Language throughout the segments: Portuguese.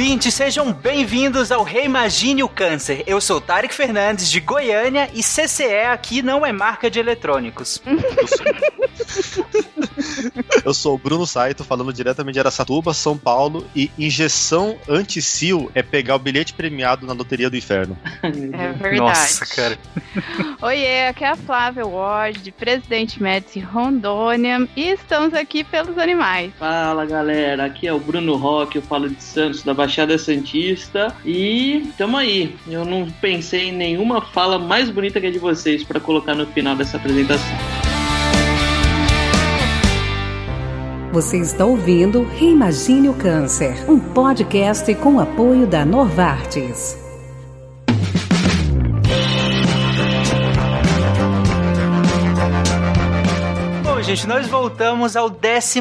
ouvintes, sejam bem-vindos ao Reimagine o Câncer. Eu sou Tarek Fernandes, de Goiânia, e CCE aqui não é marca de eletrônicos. Eu sou o Bruno Saito, falando diretamente de Aracatuba, São Paulo, e injeção anti-sil é pegar o bilhete premiado na loteria do inferno. É verdade. Nossa, cara. Oiê, aqui é a Flávia Ward, de Presidente Médici Rondônia, e estamos aqui pelos animais. Fala galera, aqui é o Bruno Roque, eu falo de Santos, da Baixada Santista, e tamo aí. Eu não pensei em nenhuma fala mais bonita que a de vocês para colocar no final dessa apresentação. Você está ouvindo Reimagine o Câncer, um podcast com apoio da Novartis. Gente, nós voltamos ao 12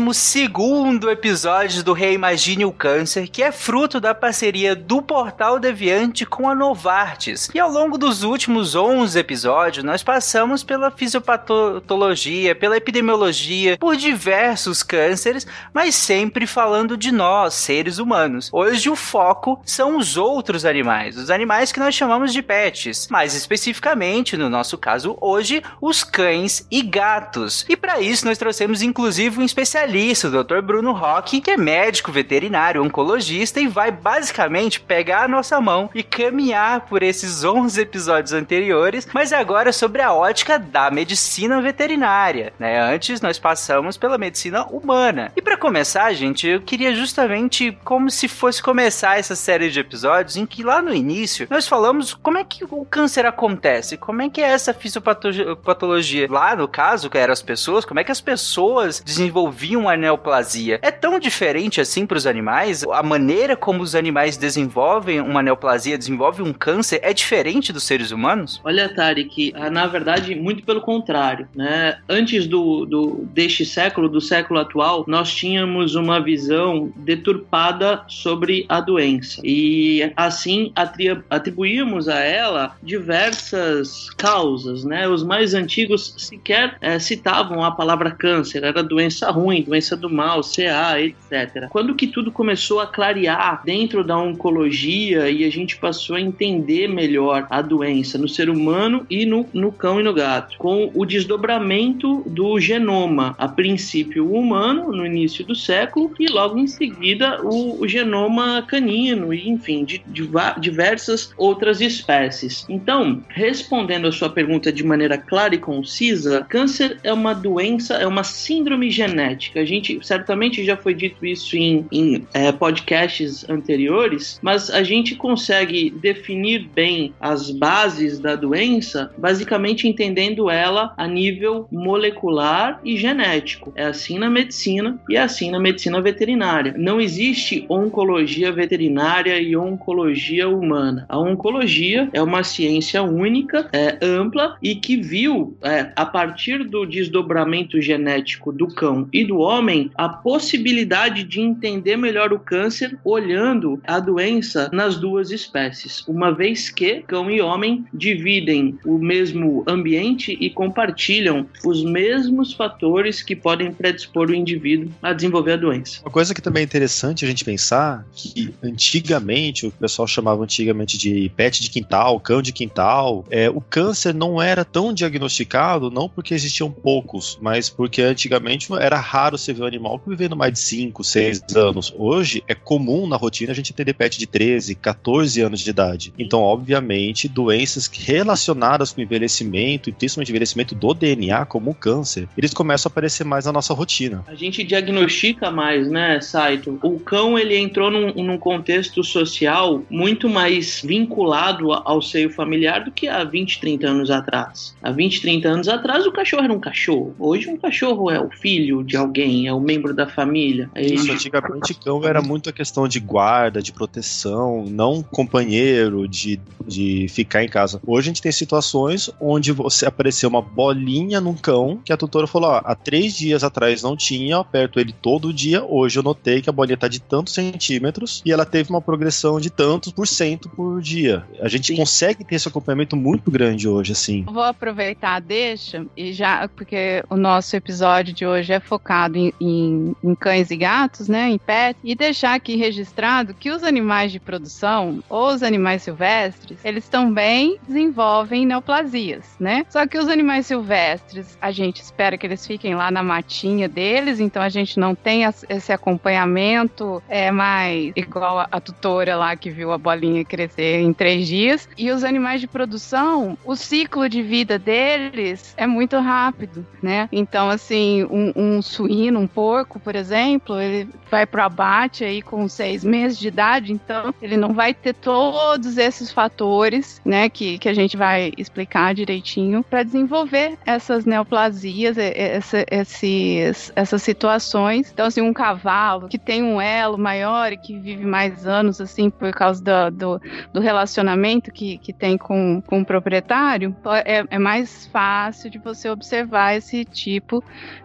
episódio do Reimagine o Câncer, que é fruto da parceria do Portal Deviante com a Novartis. E ao longo dos últimos 11 episódios, nós passamos pela fisiopatologia, pela epidemiologia, por diversos cânceres, mas sempre falando de nós, seres humanos. Hoje o foco são os outros animais, os animais que nós chamamos de pets, mais especificamente, no nosso caso hoje, os cães e gatos. E para isso nós trouxemos inclusive um especialista, o Dr. Bruno Roque, que é médico veterinário, oncologista e vai basicamente pegar a nossa mão e caminhar por esses 11 episódios anteriores, mas agora sobre a ótica da medicina veterinária, né? Antes nós passamos pela medicina humana. E para começar, gente, eu queria justamente como se fosse começar essa série de episódios em que lá no início nós falamos como é que o câncer acontece, como é que é essa fisiopatologia. Lá no caso, que eram as pessoas, como é que as pessoas desenvolviam a neoplasia? É tão diferente assim para os animais? A maneira como os animais desenvolvem uma neoplasia, desenvolvem um câncer, é diferente dos seres humanos? Olha, Tarek, ah, na verdade, muito pelo contrário, né? Antes do, do deste século, do século atual, nós tínhamos uma visão deturpada sobre a doença e assim atri- atribuímos a ela diversas causas, né? Os mais antigos sequer eh, citavam a palavra câncer, era doença ruim, doença do mal, CA, etc. Quando que tudo começou a clarear dentro da oncologia e a gente passou a entender melhor a doença no ser humano e no, no cão e no gato, com o desdobramento do genoma, a princípio o humano no início do século e logo em seguida o, o genoma canino e enfim de, de diversas outras espécies. Então, respondendo a sua pergunta de maneira clara e concisa, câncer é uma doença, é uma síndrome genética. A gente certamente já foi dito isso em, em eh, podcasts anteriores, mas a gente consegue definir bem as bases da doença, basicamente entendendo ela a nível molecular e genético. É assim na medicina e é assim na medicina veterinária. Não existe oncologia veterinária e oncologia humana. A oncologia é uma ciência única, é, ampla e que viu, é, a partir do desdobramento genético do cão e do homem, a possibilidade de entender melhor o câncer olhando a doença nas duas espécies, uma vez que cão e homem dividem o mesmo ambiente e compartilham os mesmos fatores que podem predispor o indivíduo a desenvolver a doença. Uma coisa que também é interessante a gente pensar que antigamente, o pessoal chamava antigamente de pet de quintal, cão de quintal, é, o câncer não era tão diagnosticado, não porque existiam poucos, mas porque antigamente era raro você ver um animal vivendo mais de 5, 6 anos. Hoje é comum na rotina a gente atender pet de 13, 14 anos de idade. Então, obviamente, doenças relacionadas com envelhecimento, e principalmente envelhecimento do DNA, como o câncer, eles começam a aparecer mais na nossa rotina. A gente diagnostica mais, né, Saito? O cão ele entrou num, num contexto social muito mais vinculado ao seio familiar do que há 20, 30 anos atrás. Há 20, 30 anos atrás o cachorro era um cachorro. Hoje um cachorro é o filho de alguém, é o membro da família. É Isso, isso. antigamente cão era muito a questão de guarda, de proteção, não companheiro, de, de ficar em casa. Hoje a gente tem situações onde você apareceu uma bolinha num cão que a tutora falou: ó, há três dias atrás não tinha, eu aperto ele todo dia, hoje eu notei que a bolinha tá de tantos centímetros e ela teve uma progressão de tantos por cento por dia. A gente Sim. consegue ter esse acompanhamento muito grande hoje, assim. Vou aproveitar a deixa e já, porque o nosso nosso episódio de hoje é focado em, em, em cães e gatos, né, em pets, e deixar aqui registrado que os animais de produção, ou os animais silvestres, eles também desenvolvem neoplasias, né? Só que os animais silvestres, a gente espera que eles fiquem lá na matinha deles, então a gente não tem esse acompanhamento é mais igual a tutora lá que viu a bolinha crescer em três dias. E os animais de produção, o ciclo de vida deles é muito rápido, né? Então, assim, um, um suíno, um porco, por exemplo, ele vai para o abate aí com seis meses de idade, então ele não vai ter todos esses fatores, né, que, que a gente vai explicar direitinho para desenvolver essas neoplasias, essa, esses, essas situações. Então, assim, um cavalo que tem um elo maior e que vive mais anos, assim, por causa do, do, do relacionamento que, que tem com, com o proprietário, é, é mais fácil de você observar esse tipo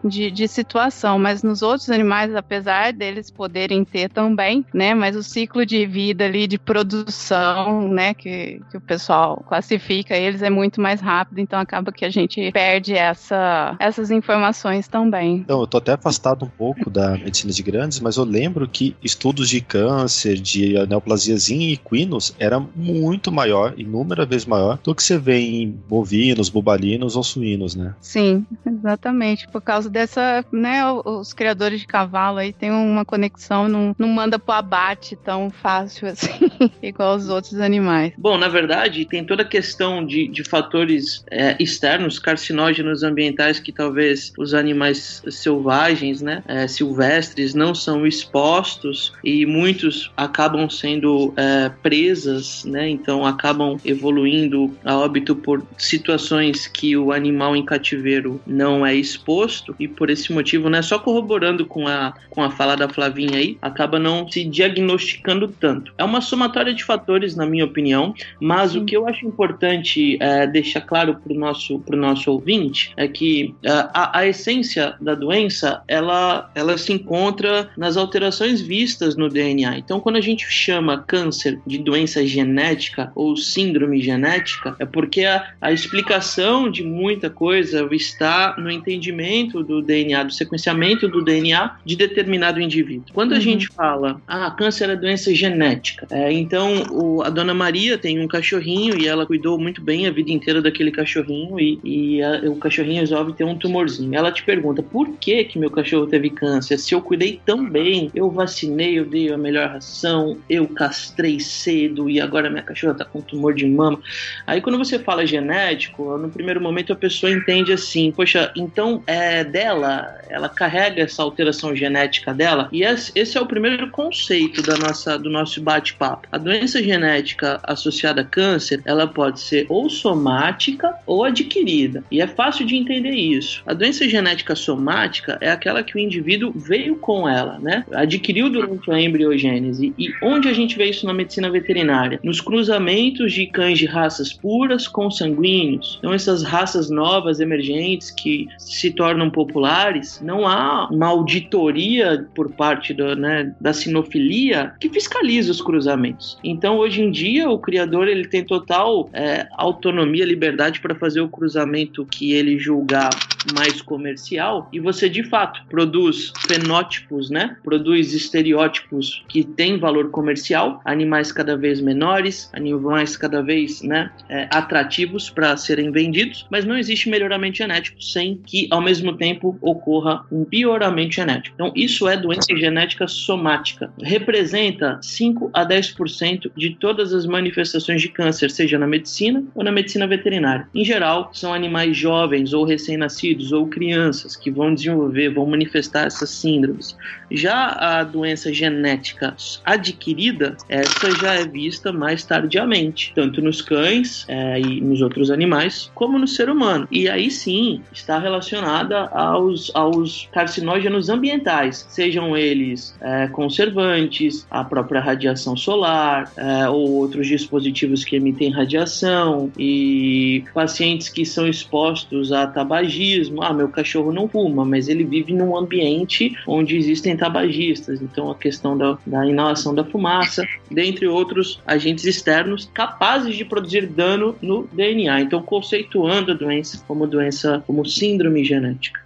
de, de situação. Mas nos outros animais, apesar deles poderem ter também, né, mas o ciclo de vida ali, de produção, né, que, que o pessoal classifica eles é muito mais rápido, então acaba que a gente perde essa, essas informações também. Então, eu tô até afastado um pouco da medicina de grandes, mas eu lembro que estudos de câncer, de neoplasias em equinos, era muito maior, inúmeras vezes maior, do que você vê em bovinos, bubalinos ou suínos, né? Sim, exatamente. Por causa dessa, né, os criadores de cavalo aí têm uma conexão, não, não manda pro abate tão fácil assim, igual os outros animais. Bom, na verdade, tem toda a questão de, de fatores é, externos, carcinógenos ambientais que talvez os animais selvagens, né, é, silvestres, não são expostos e muitos acabam sendo é, presas, né, então acabam evoluindo a óbito por situações que o animal em cativeiro não é exposto e por esse motivo, né, só corroborando com a, com a fala da Flavinha aí, acaba não se diagnosticando tanto. É uma somatória de fatores, na minha opinião, mas Sim. o que eu acho importante é, deixar claro para o nosso, pro nosso ouvinte é que é, a, a essência da doença ela, ela se encontra nas alterações vistas no DNA. Então, quando a gente chama câncer de doença genética ou síndrome genética, é porque a, a explicação de muita coisa está no entendimento do DNA, do sequenciamento do DNA de determinado indivíduo. Quando a uhum. gente fala, ah, câncer é doença genética, é, então o, a dona Maria tem um cachorrinho e ela cuidou muito bem a vida inteira daquele cachorrinho e, e a, o cachorrinho resolve ter um tumorzinho. Ela te pergunta, por que que meu cachorro teve câncer? Se eu cuidei tão bem, eu vacinei, eu dei a melhor ração, eu castrei cedo e agora minha cachorra tá com tumor de mama. Aí quando você fala genético, no primeiro momento a pessoa entende assim, poxa, então é dela, ela carrega essa alteração genética dela e esse é o primeiro conceito da nossa, do nosso bate-papo. A doença genética associada a câncer, ela pode ser ou somática ou adquirida. E é fácil de entender isso. A doença genética somática é aquela que o indivíduo veio com ela, né? Adquiriu durante a embriogênese. E onde a gente vê isso na medicina veterinária? Nos cruzamentos de cães de raças puras com sanguíneos. Então, essas raças novas, emergentes, que se tornam populares, não há uma auditoria por parte do, né, da sinofilia que fiscaliza os cruzamentos. Então, hoje em dia, o criador ele tem total é, autonomia, liberdade para fazer o cruzamento que ele julgar mais comercial e você de fato produz fenótipos, né? Produz estereótipos que têm valor comercial, animais cada vez menores, animais cada vez, né, é, atrativos para serem vendidos, mas não existe melhoramento genético sem que ao mesmo tempo ocorra um pioramento genético. Então isso é doença genética somática. Representa 5 a 10% de todas as manifestações de câncer, seja na medicina ou na medicina veterinária. Em geral, são animais jovens ou recém-nascidos ou crianças que vão desenvolver, vão manifestar essas síndromes. Já a doença genética adquirida, essa já é vista mais tardiamente, tanto nos cães é, e nos outros animais, como no ser humano. E aí sim está relacionada aos, aos carcinógenos ambientais, sejam eles é, conservantes, a própria radiação solar é, ou outros dispositivos que emitem radiação e pacientes que são expostos a tabagismo. Ah, meu cachorro não fuma, mas ele vive num ambiente onde existem tabagistas. Então, a questão da, da inalação da fumaça, dentre outros agentes externos capazes de produzir dano no DNA. Então, conceituando a doença como doença, como síndrome genética.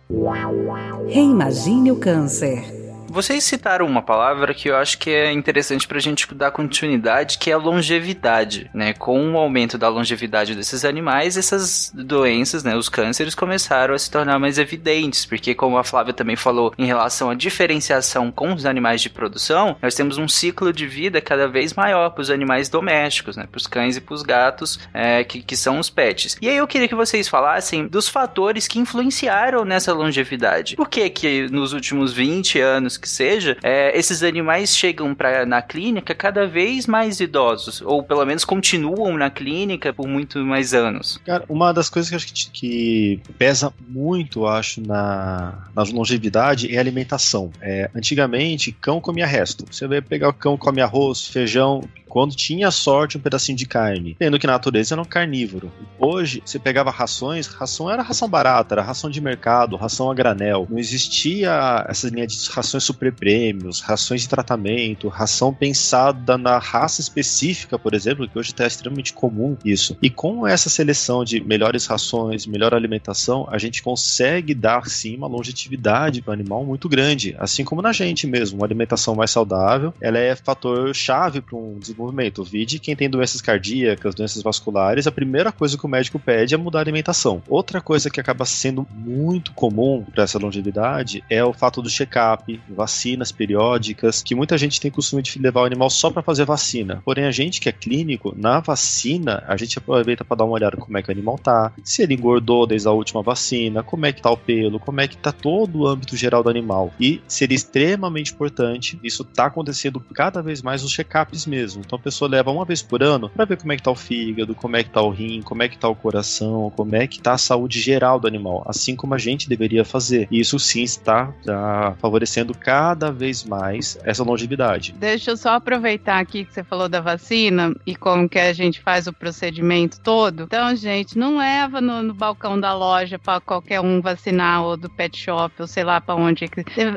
Reimagine o câncer. Vocês citaram uma palavra que eu acho que é interessante para a gente dar continuidade, que é a longevidade, né? Com o aumento da longevidade desses animais, essas doenças, né, os cânceres começaram a se tornar mais evidentes, porque como a Flávia também falou em relação à diferenciação com os animais de produção, nós temos um ciclo de vida cada vez maior para os animais domésticos, né? Para os cães e para os gatos, é, que, que são os pets. E aí eu queria que vocês falassem dos fatores que influenciaram nessa longevidade. Por que que nos últimos 20 anos que seja, é, esses animais chegam pra, na clínica cada vez mais idosos, ou pelo menos continuam na clínica por muito mais anos. Cara, uma das coisas que acho que, que pesa muito, acho, na, na longevidade é alimentação. É, antigamente, cão comia resto. Você vai pegar o cão, come arroz, feijão, quando tinha sorte um pedacinho de carne, tendo que na natureza era um carnívoro. Hoje, você pegava rações, ração era ração barata, era ração de mercado, ração a granel. Não existia essa linha de rações super prêmios, rações de tratamento, ração pensada na raça específica, por exemplo, que hoje está extremamente comum isso. E com essa seleção de melhores rações, melhor alimentação, a gente consegue dar sim uma longevidade para o animal muito grande, assim como na gente mesmo. Uma alimentação mais saudável, ela é fator chave para um desenvolvimento. Vide quem tem doenças cardíacas, doenças vasculares, a primeira coisa que o médico pede é mudar a alimentação. Outra coisa que acaba sendo muito comum para essa longevidade é o fato do check-up, vacinas periódicas, que muita gente tem costume de levar o animal só para fazer vacina. Porém, a gente que é clínico, na vacina, a gente aproveita para dar uma olhada como é que o animal tá, se ele engordou desde a última vacina, como é que tá o pelo, como é que tá todo o âmbito geral do animal. E seria extremamente importante, isso tá acontecendo cada vez mais nos check-ups mesmo. Então a pessoa leva uma vez por ano para ver como é que tá o fígado, como é que tá o rim, como é que tá o coração, como é que tá a saúde geral do animal, assim como a gente deveria fazer. E isso sim está tá favorecendo cada vez mais essa longevidade. Deixa eu só aproveitar aqui que você falou da vacina e como que a gente faz o procedimento todo. Então, gente, não leva no, no balcão da loja para qualquer um vacinar ou do pet shop ou sei lá para onde.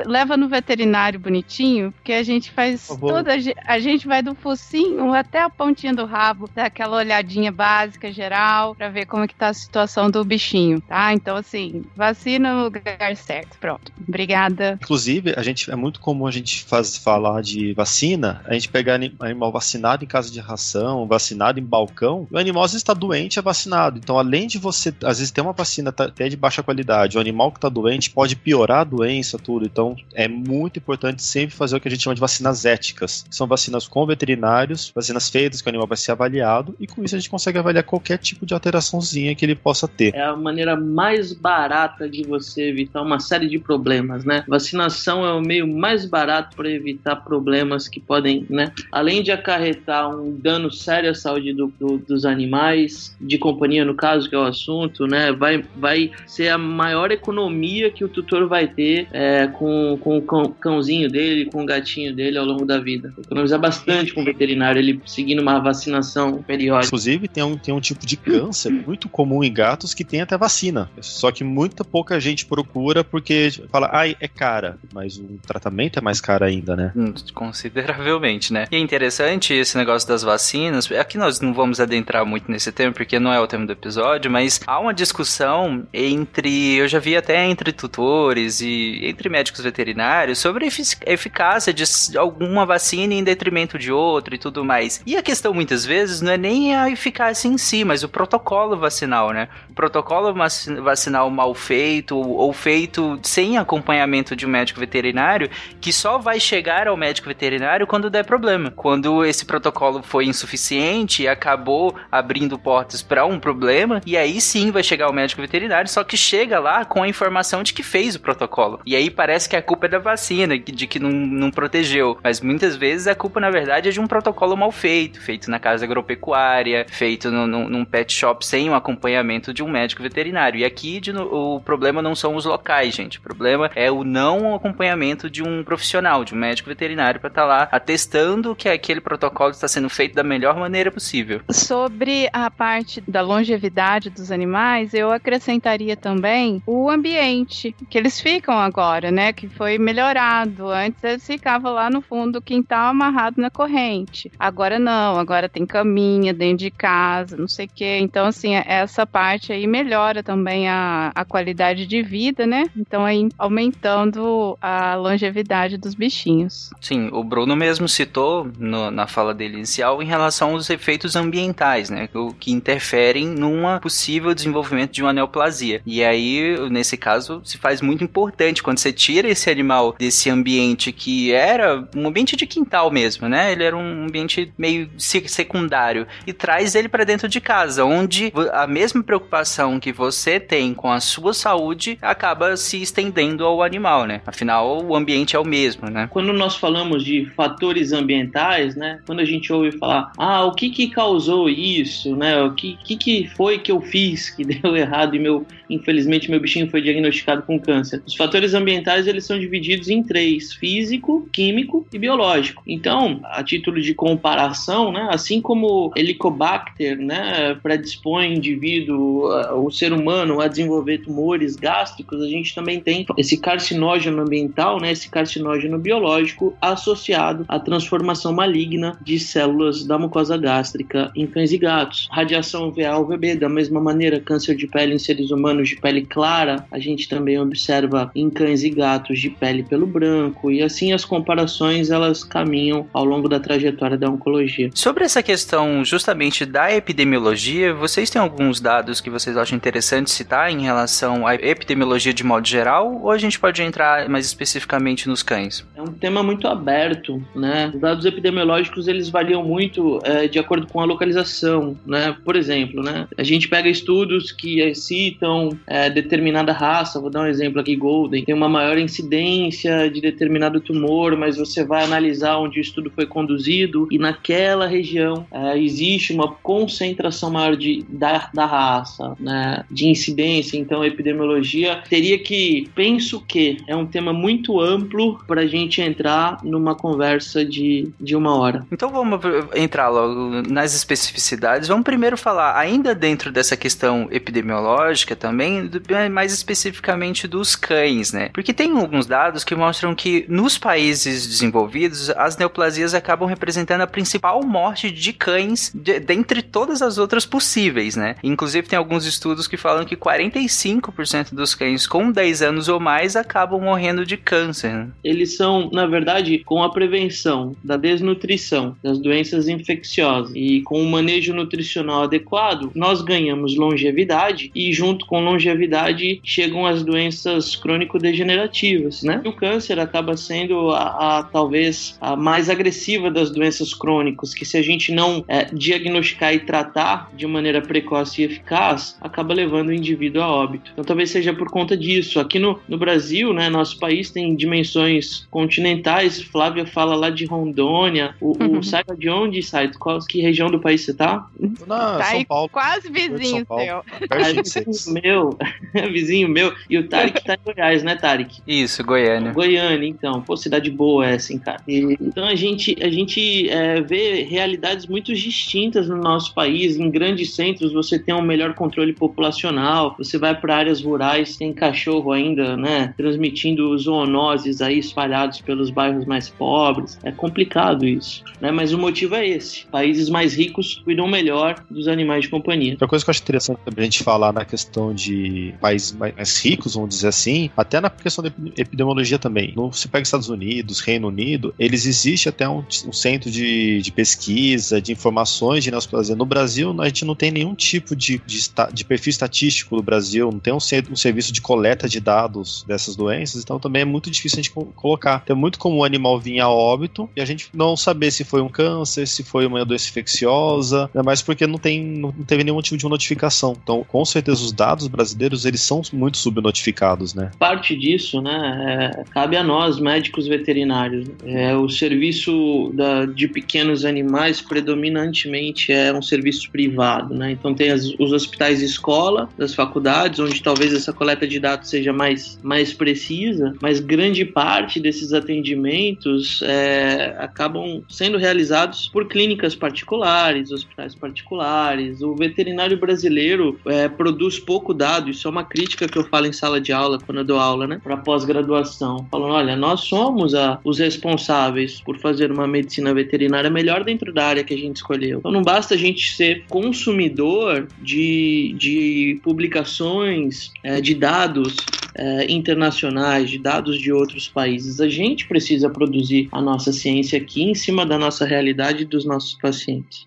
Leva no veterinário bonitinho, porque a gente faz toda a gente vai do focinho focinho até a pontinha do rabo, dá aquela olhadinha básica, geral, para ver como que tá a situação do bichinho, tá? Então, assim, vacina no lugar certo. Pronto. Obrigada. Inclusive, a gente é muito comum a gente faz, falar de vacina, a gente pegar animal vacinado em casa de ração, vacinado em balcão, o animal às vezes está doente é vacinado. Então, além de você, às vezes, ter uma vacina tá, até de baixa qualidade, o animal que está doente pode piorar a doença, tudo. Então, é muito importante sempre fazer o que a gente chama de vacinas éticas, são vacinas com veterinário vacinas feitas, que o animal vai ser avaliado, e com isso a gente consegue avaliar qualquer tipo de alteraçãozinha que ele possa ter. É a maneira mais barata de você evitar uma série de problemas, né? Vacinação é o meio mais barato para evitar problemas que podem, né? Além de acarretar um dano sério à saúde do, do, dos animais, de companhia no caso, que é o assunto, né? Vai, vai ser a maior economia que o tutor vai ter é, com, com o cãozinho dele, com o gatinho dele ao longo da vida. Economizar bastante com o veterinário veterinário ele seguindo uma vacinação periódica. Inclusive, tem um, tem um tipo de câncer muito comum em gatos que tem até vacina. Só que muita pouca gente procura porque fala, ai, é cara. Mas o tratamento é mais caro ainda, né? Hum, consideravelmente, né? E é interessante esse negócio das vacinas. Aqui nós não vamos adentrar muito nesse tema porque não é o tema do episódio, mas há uma discussão entre. Eu já vi até entre tutores e entre médicos veterinários sobre a eficácia de alguma vacina em detrimento de outra e tudo mais. E a questão muitas vezes não é nem a eficácia em si, mas o protocolo vacinal, né? O protocolo vacinal mal feito ou feito sem acompanhamento de um médico veterinário, que só vai chegar ao médico veterinário quando der problema. Quando esse protocolo foi insuficiente e acabou abrindo portas para um problema, e aí sim vai chegar ao médico veterinário, só que chega lá com a informação de que fez o protocolo. E aí parece que a culpa é da vacina, de que não, não protegeu. Mas muitas vezes a culpa, na verdade, é de um protocolo protocolo mal feito, feito na casa agropecuária, feito no, no, num pet shop sem o acompanhamento de um médico veterinário. E aqui de, o problema não são os locais, gente. O problema é o não acompanhamento de um profissional, de um médico veterinário, para estar tá lá atestando que aquele protocolo está sendo feito da melhor maneira possível. Sobre a parte da longevidade dos animais, eu acrescentaria também o ambiente que eles ficam agora, né? Que foi melhorado. Antes eles ficavam lá no fundo do quintal amarrado na corrente. Agora não, agora tem caminha dentro de casa, não sei o quê. Então, assim, essa parte aí melhora também a, a qualidade de vida, né? Então, aí aumentando a longevidade dos bichinhos. Sim, o Bruno mesmo citou no, na fala dele inicial em relação aos efeitos ambientais, né? O que interferem numa possível desenvolvimento de uma neoplasia. E aí, nesse caso, se faz muito importante quando você tira esse animal desse ambiente que era um ambiente de quintal mesmo, né? Ele era um ambiente meio secundário e traz ele para dentro de casa, onde a mesma preocupação que você tem com a sua saúde acaba se estendendo ao animal, né? Afinal, o ambiente é o mesmo, né? Quando nós falamos de fatores ambientais, né? Quando a gente ouve falar, ah, o que que causou isso, né? O que que, que foi que eu fiz que deu errado e meu, infelizmente, meu bichinho foi diagnosticado com câncer? Os fatores ambientais, eles são divididos em três: físico, químico e biológico. Então, a título de comparação, né? Assim como Helicobacter, né? Predispõe o indivíduo, o ser humano a desenvolver tumores gástricos, a gente também tem esse carcinógeno ambiental, né? Esse carcinógeno biológico associado à transformação maligna de células da mucosa gástrica em cães e gatos. Radiação VA UVB, da mesma maneira, câncer de pele em seres humanos de pele clara, a gente também observa em cães e gatos de pele pelo branco, e assim as comparações elas caminham ao longo da trajetória da oncologia. Sobre essa questão justamente da epidemiologia, vocês têm alguns dados que vocês acham interessante citar em relação à epidemiologia de modo geral, ou a gente pode entrar mais especificamente nos cães? É um tema muito aberto, né? Os dados epidemiológicos eles variam muito é, de acordo com a localização, né? Por exemplo, né? A gente pega estudos que citam é, determinada raça, vou dar um exemplo aqui, Golden, tem uma maior incidência de determinado tumor, mas você vai analisar onde o estudo foi conduzido e naquela região é, existe uma concentração maior de, da, da raça, né? De incidência, então a epidemiologia teria que, penso que é um tema muito amplo para a gente entrar numa conversa de, de uma hora. Então vamos entrar logo nas especificidades. Vamos primeiro falar, ainda dentro dessa questão epidemiológica também, mais especificamente dos cães, né? Porque tem alguns dados que mostram que nos países desenvolvidos, as neoplasias acabam representando a principal morte de cães de, dentre todas as outras possíveis, né? Inclusive tem alguns estudos que falam que 45% dos cães com 10 anos ou mais acabam morrendo de câncer. Eles são, na verdade, com a prevenção da desnutrição, das doenças infecciosas e com o manejo nutricional adequado, nós ganhamos longevidade e junto com longevidade chegam as doenças crônico-degenerativas, né? E o câncer acaba sendo a, a, talvez a mais agressiva das doenças crônicas, que se a gente não é, diagnosticar e tratar de maneira precoce e eficaz, acaba levando o indivíduo a óbito. Então talvez seja por conta disso. Aqui no, no Brasil, né, nosso país tem dimensões continentais. Flávia fala lá de Rondônia. O, uhum. o sai de onde sai? Qual, que região do país você tá? Na tá São Paulo. Quase vizinho seu. vizinho meu, vizinho meu. E o Tarek tá em Goiás, né, Tarek? Isso, Goiânia. Goiânia, então. Pô, cidade boa essa, hein, cara. E, então a gente, a gente é, vê realidades muito distintas no nosso país. Em grandes centros você tem um melhor controle populacional. Você vai para áreas rurais, tem cachorro ainda, né, transmitindo zoonoses aí espalhados pelos bairros mais pobres. É complicado isso, né? Mas o motivo é esse. Países mais ricos cuidam melhor dos animais de companhia. Outra coisa que eu acho interessante também a gente falar na questão de países mais ricos, vamos dizer assim, até na questão da epidemiologia também. Você pega Estados Unidos, Reino Unido, eles existem até um, um centro de, de, pesquisa, de informações de neoplasia. No Brasil, a gente não tem nenhum tipo de, de, de perfil estatístico no Brasil, não tem um, um, serviço de coleta de dados dessas doenças, então também é muito difícil a gente colocar. Então é muito comum o animal vir a óbito e a gente não saber se foi um câncer, se foi uma doença infecciosa, né, mas porque não, tem, não teve nenhum tipo de notificação. Então, com certeza, os dados brasileiros eles são muito subnotificados, né? Parte disso, né, é, cabe a nós, médicos veterinários. É, o serviço da, de pequenos animais predominantemente é um serviço privado, né? Então tem as, os hospitais de escola, das faculdades, onde talvez essa coleta de dados seja mais, mais precisa, mas grande parte desses atendimentos é, acabam sendo realizados por clínicas particulares, hospitais particulares. O veterinário brasileiro é, produz pouco dado, isso é uma crítica que eu falo em sala de aula, quando eu dou aula, né, para pós-graduação, falando: olha, nós somos a, os responsáveis por fazer uma medicina veterinária veterinária melhor dentro da área que a gente escolheu. Então não basta a gente ser consumidor de, de publicações, é, de dados é, internacionais, de dados de outros países. A gente precisa produzir a nossa ciência aqui em cima da nossa realidade e dos nossos pacientes.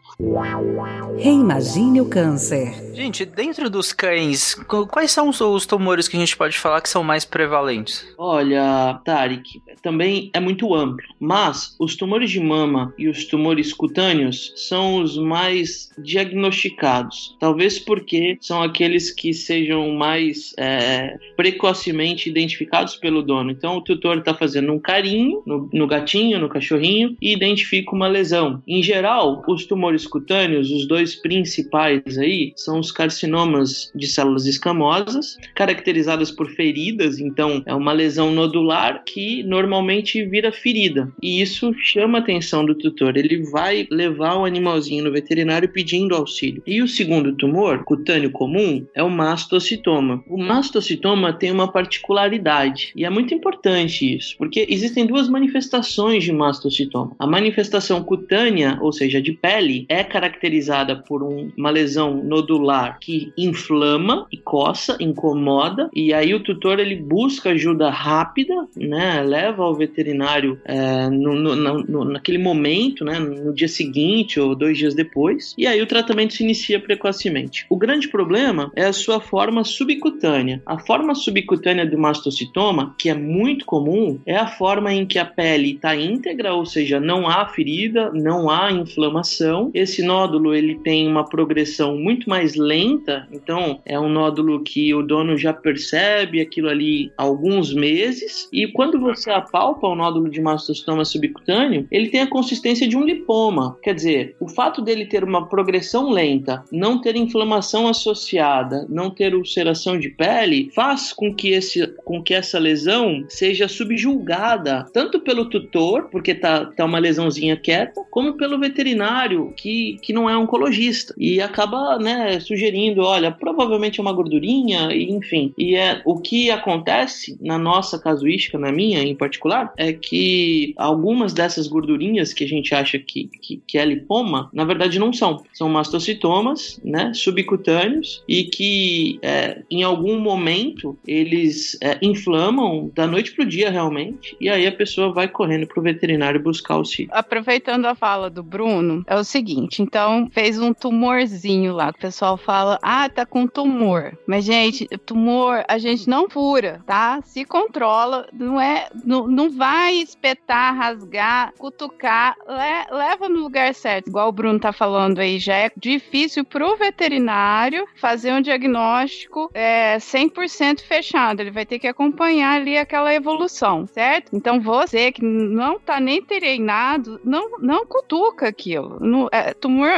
Reimagine o câncer. Gente, dentro dos cães, quais são os tumores que a gente pode falar que são mais prevalentes? Olha, Tarek, também é muito amplo, mas os tumores de mama e os tumores cutâneos são os mais diagnosticados, talvez porque são aqueles que sejam mais é, precocemente identificados pelo dono. Então, o tutor está fazendo um carinho no, no gatinho, no cachorrinho e identifica uma lesão. Em geral, os tumores cutâneos, os dois principais aí, são os carcinomas de células escamosas, caracterizadas por feridas, então é uma lesão nodular que normalmente vira ferida. E isso chama a atenção do tutor. Ele vai levar o animalzinho no veterinário pedindo auxílio. E o segundo tumor, cutâneo comum, é o mastocitoma. O mastocitoma tem uma particularidade, e é muito importante isso, porque existem duas manifestações de mastocitoma. A manifestação cutânea, ou seja, de pele, é caracterizada por um, uma lesão nodular que inflama e coça, incomoda, e aí o tutor ele busca ajuda rápida, né, leva ao veterinário é, no, no, no, naquele momento, né, no dia seguinte ou dois dias depois, e aí o tratamento se inicia precocemente. O grande problema é a sua forma subcutânea. A forma subcutânea do mastocitoma, que é muito comum, é a forma em que a pele está íntegra, ou seja, não há ferida, não há inflamação. Esse nódulo ele tem uma progressão muito mais lenta, então é um nódulo que o dono já percebe aquilo ali há alguns meses. E quando você apalpa o nódulo de mastocitoma subcutâneo, ele tem a consistência de um lipoma. Quer dizer, o fato dele ter uma progressão lenta, não ter inflamação associada, não ter ulceração de pele, faz com que, esse, com que essa lesão seja subjulgada tanto pelo tutor, porque tá, tá uma lesãozinha quieta, como pelo veterinário, que, que não é oncologista. E acaba né, sugerindo: olha, provavelmente é uma gordurinha, e, enfim. E é o que acontece na nossa casuística, na minha em particular, é que algumas dessas gordurinhas que a gente acha que, que, que é lipoma, na verdade não são. São mastocitomas, né, subcutâneos, e que é, em algum momento eles é, inflamam da noite pro dia realmente, e aí a pessoa vai correndo pro veterinário buscar auxílio. Aproveitando a fala do Bruno, é o seguinte, então fez um tumorzinho lá, o pessoal fala, ah, tá com tumor. Mas, gente, tumor a gente não fura, tá? Se controla, não é, não, não vai espetar, rasgar, cutucar, le, leva no lugar certo. Igual o Bruno tá falando aí, já é difícil pro veterinário fazer um diagnóstico é, 100% fechado. Ele vai ter que acompanhar ali aquela evolução, certo? Então você que não tá nem treinado, não, não cutuca aquilo. No, é, tumor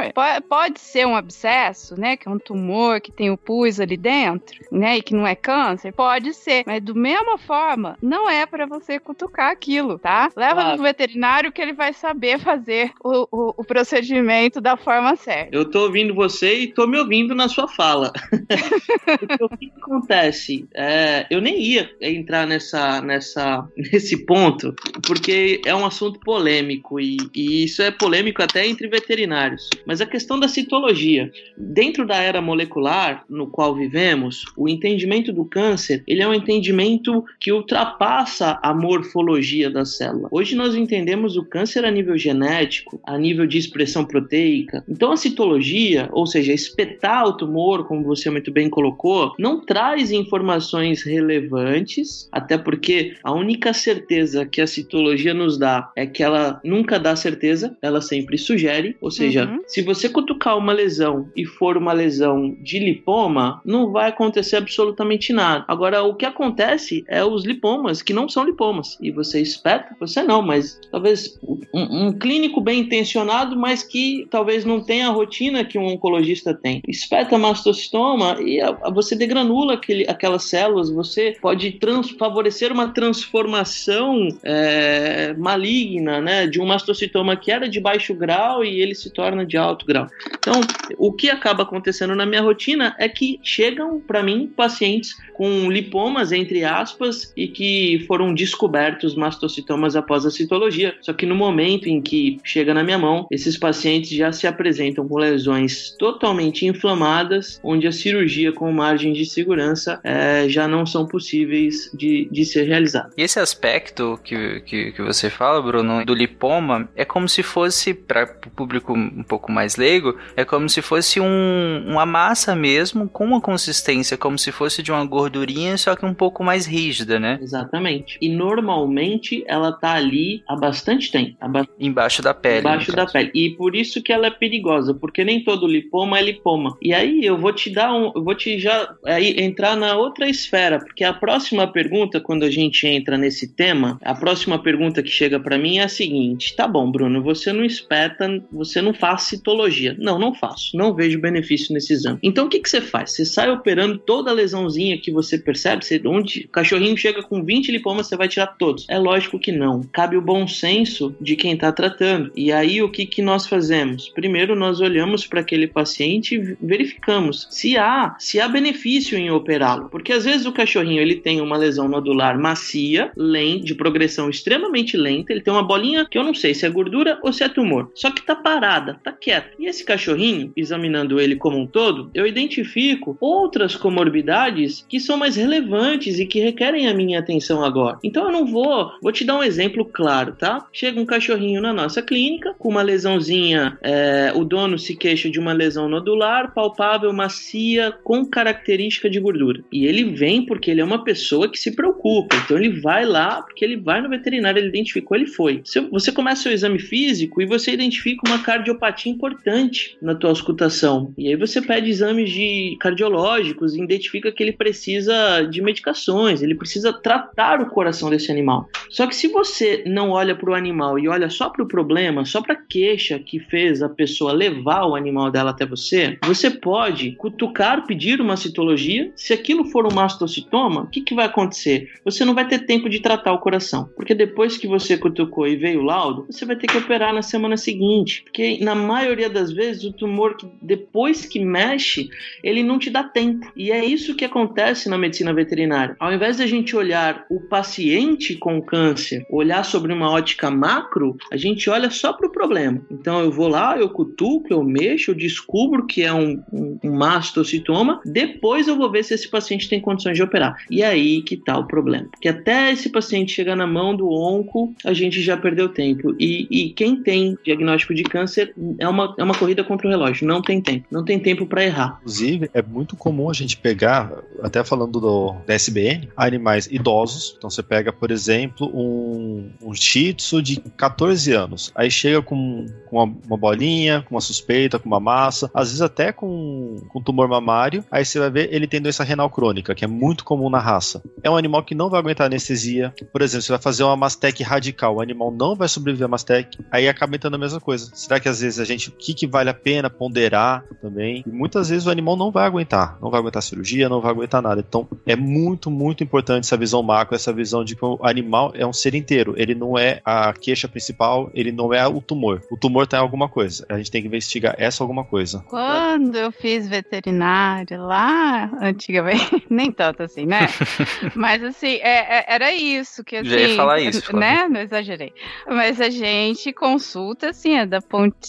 pode, ser um abscesso, né? Que é um tumor que tem o pus ali dentro, né? E que não é câncer, pode ser. Mas do mesma forma, não é para você cutucar aquilo, tá? Leva claro. no veterinário que ele vai saber fazer o, o, o, procedimento da forma certa. Eu tô ouvindo você e tô me ouvindo na sua fala. o que acontece? É, eu nem ia entrar nessa, nessa, nesse ponto, porque é um assunto polêmico e, e isso é polêmico até entre veterinários. Mas a questão da citologia. Dentro da era molecular no qual vivemos, o entendimento do câncer ele é um entendimento que ultrapassa a morfologia da célula. Hoje nós entendemos o câncer a nível genético, a nível de expressão proteica. Então a citologia, ou seja, espetar o tumor, como você muito bem colocou, não traz informações relevantes, até porque a única certeza que a citologia nos dá é que ela nunca dá certeza, ela sempre sugere, ou seja, uhum. se você cutucar uma lesão e for uma lesão de lipoma, não vai acontecer absolutamente nada. Agora, o que acontece é os lipomas que não são lipomas. E você espeta, você não, mas talvez um, um clínico bem intencionado, mas que talvez não tenha a rotina que um oncologista tem. Espeta mastocitoma e a, a, você degranula aquele, aquelas células, você pode trans, favorecer uma transformação é, maligna, né, de um mastocitoma que era de baixo grau e ele se torna de alto grau. Então, o que acaba acontecendo na minha rotina é que chegam para mim pacientes com lipomas, entre aspas, e que foram descobertos mastocitomas após a citologia. Só que no momento em que chega na minha mão, esses pacientes já se apresentam com lesões totalmente inflamadas, onde a cirurgia com margens de segurança é, já não são possíveis de, de ser realizada. E esse aspecto que, que, que você fala, Bruno, do lipoma, é como se fosse, para o público um pouco mais leigo, é como se fosse um, uma massa mesmo, com uma consistência como se fosse de uma gordurinha, só que um pouco mais rígida, né? Exatamente. E normalmente ela tá ali há bastante tempo. Há ba Embaixo da pele. Embaixo da pele. E por isso que ela é perigosa, porque nem todo lipoma é lipoma. E aí eu vou te dar um. Eu vou te já aí, entrar na outra esfera, porque a próxima pergunta, quando a gente entra nesse tema, a próxima pergunta que chega para mim é a seguinte: tá bom, Bruno, você não espeta, você não faz citologia. Não, não faço. Não vejo benefício nesse exame. Então o que, que você faz? Você sai operando toda a lesãozinha que você percebe, você, onde o cachorrinho chega com 20 lipomas, você vai tirar todos. É lógico que não. Cabe o bom senso de quem está tratando. E aí o que, que nós fazemos? Primeiro nós olhamos para aquele paciente e verificamos se há, se há benefício em operá-lo. Porque às vezes o cachorrinho ele tem uma lesão nodular macia, lenta, de progressão extremamente lenta, ele tem uma bolinha que eu não sei se é gordura ou se é tumor. Só que tá parada, tá quieto. E esse cachorrinho, examinando ele como um todo, eu identifico outras comorbidades que são mais relevantes e que requerem a minha atenção agora. Então eu não vou, vou te dar um exemplo claro, tá? Chega um cachorrinho na nossa clínica com uma lesãozinha, é, o dono se queixa de uma lesão nodular, palpável, macia, com característica de gordura. E ele vem porque ele é uma pessoa que se preocupa. Então ele vai lá porque ele vai no veterinário, ele identificou, ele foi. Você começa o exame físico e você identifica uma cardiopatia importante na tua auscultação. E aí você pede exames de cardiológicos e identifica que ele precisa de medicações, ele precisa tratar o coração desse animal. Só que se você não olha para o animal e olha só para o problema, só para a queixa que fez a pessoa levar o animal dela até você, você pode cutucar, pedir uma citologia. Se aquilo for um mastocitoma, o que, que vai acontecer? Você não vai ter tempo de tratar o coração, porque depois que você cutucou e veio o laudo, você vai ter que operar na semana seguinte, porque na maioria das vezes o tumor que depois que mexe, ele não te dá tempo. E é isso que acontece na medicina veterinária. Ao invés de a gente olhar o paciente com câncer, olhar sobre uma ótica macro, a gente olha só para o problema. Então eu vou lá, eu cutuco, eu mexo, eu descubro que é um, um, um mastocitoma, depois eu vou ver se esse paciente tem condições de operar. E é aí que está o problema. Porque até esse paciente chegar na mão do onco, a gente já perdeu tempo. E, e quem tem diagnóstico de câncer é uma, é uma corrida contra o relógio. Não tem tempo. Não tem tempo para errar. Inclusive, é muito comum a gente pegar, até falando do, da SBN, animais idosos. Então você pega, por exemplo, um, um Shih Tzu de 14 anos. Aí chega com, com uma, uma, bolinha, com uma suspeita, com uma massa, às vezes até com, com tumor mamário. Aí você vai ver, ele tem doença renal crônica, que é muito comum na raça. É um animal que não vai aguentar anestesia. Por exemplo, você vai fazer uma mastec radical, o animal não vai sobreviver a mastec. Aí acaba entrando a mesma coisa. Será que às vezes a gente, o que, que vale a pena ponderar também? E muitas vezes o animal não vai aguentar, não vai aguentar cirurgia, não vai aguentar nada. Então é muito, muito importante essa visão macro, essa visão de que o animal é um ser inteiro. Ele não é a queixa principal, ele não é o tumor. O tumor tem alguma coisa. A gente tem que investigar essa alguma coisa. Quando eu fiz veterinário lá, antigamente, nem tanto assim, né? Mas assim, é, é, era isso que assim, Já ia assim, falar isso, né? Não exagerei. Mas a gente consulta assim, é da pontinha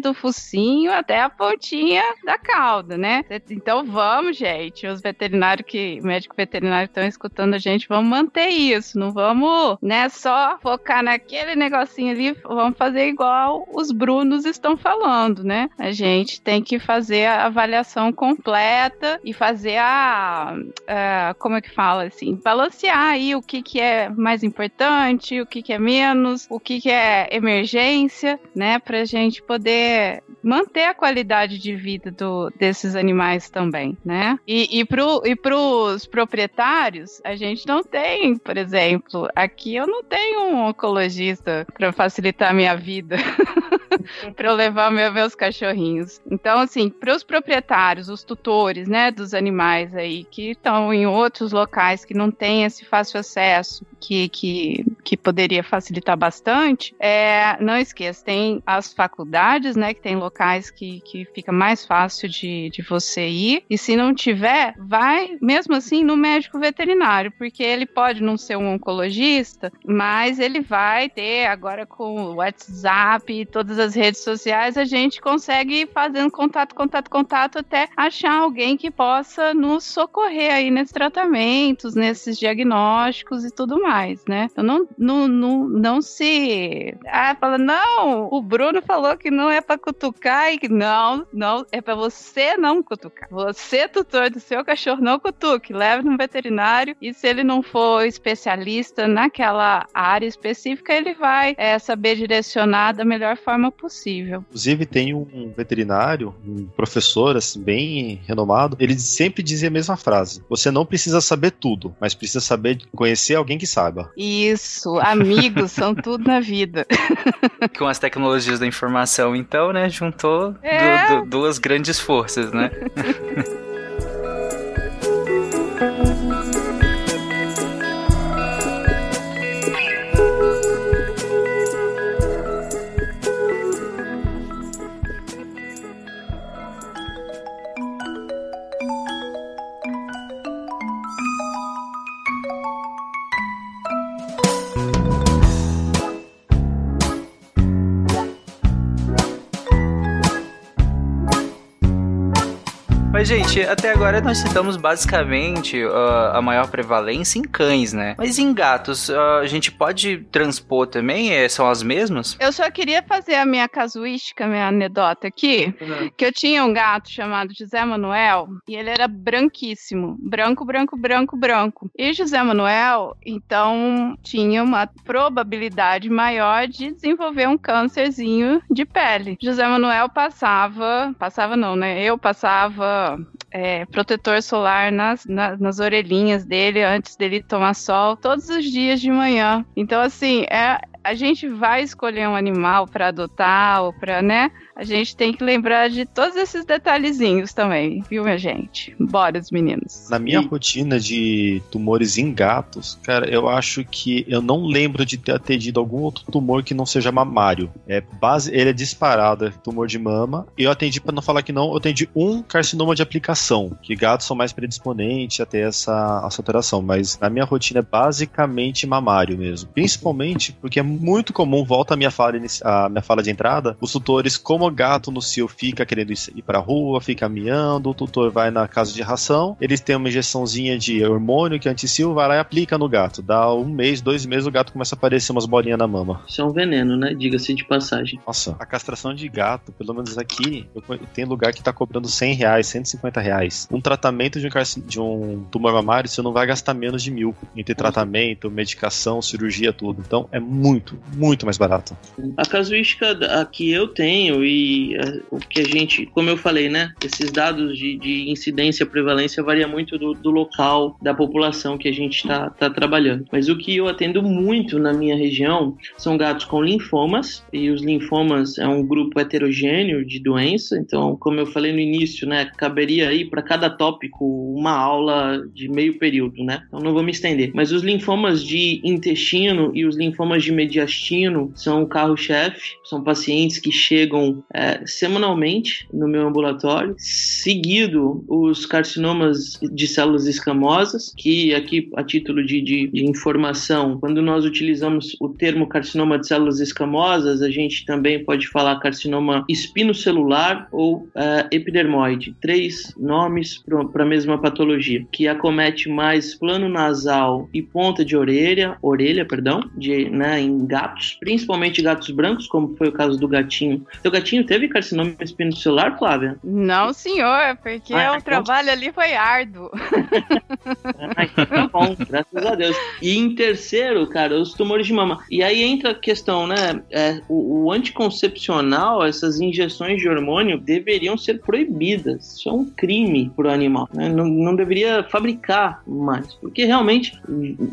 do focinho até a pontinha da cauda, né? Então vamos, gente, os veterinários que, médico veterinário estão escutando a gente, vamos manter isso, não vamos, né, só focar naquele negocinho ali, vamos fazer igual os Brunos estão falando, né? A gente tem que fazer a avaliação completa e fazer a, a como é que fala assim, balancear aí o que que é mais importante, o que que é menos, o que que é emergência, né, pra gente poder manter a qualidade de vida do, desses animais também, né? E, e, e pros proprietários, a gente não tem, por exemplo, aqui eu não tenho um oncologista para facilitar a minha vida. para levar meu, meus cachorrinhos. Então, assim, para os proprietários, os tutores, né, dos animais aí que estão em outros locais que não têm esse fácil acesso que, que, que poderia facilitar bastante, é, não esqueça, tem as né, que tem locais que, que fica mais fácil de, de você ir, e se não tiver, vai mesmo assim no médico veterinário, porque ele pode não ser um oncologista, mas ele vai ter agora com o WhatsApp e todas as redes sociais, a gente consegue ir fazendo contato, contato, contato até achar alguém que possa nos socorrer aí nesses tratamentos, nesses diagnósticos e tudo mais, né? Então não, não, não, não se. Ah, fala, não, o Bruno falou que não é para cutucar e que não, não, é para você não cutucar. Você, tutor do seu cachorro, não cutuque, leve no veterinário e se ele não for especialista naquela área específica, ele vai é, saber direcionar da melhor forma possível. Inclusive, tem um veterinário, um professor, assim, bem renomado, ele sempre dizia a mesma frase: Você não precisa saber tudo, mas precisa saber conhecer alguém que saiba. Isso, amigos são tudo na vida. Com as tecnologias da informação, então, né, juntou é. du du duas grandes forças, né? gente, até agora nós citamos basicamente uh, a maior prevalência em cães, né? Mas em gatos, uh, a gente pode transpor também? É, são as mesmas? Eu só queria fazer a minha casuística, minha anedota aqui, uhum. que eu tinha um gato chamado José Manuel e ele era branquíssimo. Branco, branco, branco, branco. E José Manuel, então, tinha uma probabilidade maior de desenvolver um câncerzinho de pele. José Manuel passava, passava não, né? Eu passava é, protetor solar nas, nas, nas orelhinhas dele antes dele tomar sol todos os dias de manhã. Então, assim, é, a gente vai escolher um animal para adotar ou para, né? A gente tem que lembrar de todos esses detalhezinhos também, viu, minha gente? Bora, os meninos. Na minha e... rotina de tumores em gatos, cara, eu acho que eu não lembro de ter atendido algum outro tumor que não seja mamário. É base, ele é disparado, é tumor de mama. E eu atendi, para não falar que não, eu atendi um carcinoma de aplicação, que gatos são mais predisponentes a ter essa, essa alteração. Mas na minha rotina é basicamente mamário mesmo. Principalmente porque é muito comum, volta a minha fala, a minha fala de entrada, os tutores, como gato no cio fica querendo ir pra rua, fica miando, o tutor vai na casa de ração, eles têm uma injeçãozinha de hormônio que é anti-cio, vai lá e aplica no gato. Dá um mês, dois meses, o gato começa a aparecer umas bolinhas na mama. Isso é um veneno, né? Diga-se de passagem. Nossa, a castração de gato, pelo menos aqui, tem lugar que tá cobrando 100 reais, 150 reais. Um tratamento de um, de um tumor mamário, você não vai gastar menos de mil. Entre tratamento, medicação, cirurgia, tudo. Então é muito, muito mais barato. A casuística que eu tenho e o que a gente, como eu falei, né? Esses dados de, de incidência e prevalência varia muito do, do, local da população que a gente está tá trabalhando. Mas o que eu atendo muito na minha região são gatos com linfomas, e os linfomas é um grupo heterogêneo de doença, então, como eu falei no início, né? Caberia aí para cada tópico uma aula de meio período, né? Então não vou me estender. Mas os linfomas de intestino e os linfomas de mediastino são o carro-chefe, são pacientes que chegam é, semanalmente no meu ambulatório, seguido os carcinomas de células escamosas, que aqui, a título de, de, de informação, quando nós utilizamos o termo carcinoma de células escamosas, a gente também pode falar carcinoma espinocelular ou é, epidermoide. Três nomes para a mesma patologia, que acomete mais plano nasal e ponta de orelha, orelha, perdão, de, né, em gatos, principalmente gatos brancos, como foi o caso do gatinho. O gatinho teve carcinoma espinocelular, Flávia? Não, senhor, porque ah, o então... trabalho ali foi árduo. ah, então tá bom, graças a Deus. E em terceiro, cara, os tumores de mama. E aí entra a questão, né? É, o, o anticoncepcional, essas injeções de hormônio deveriam ser proibidas. Isso é um crime pro animal. Né? Não, não deveria fabricar mais. Porque realmente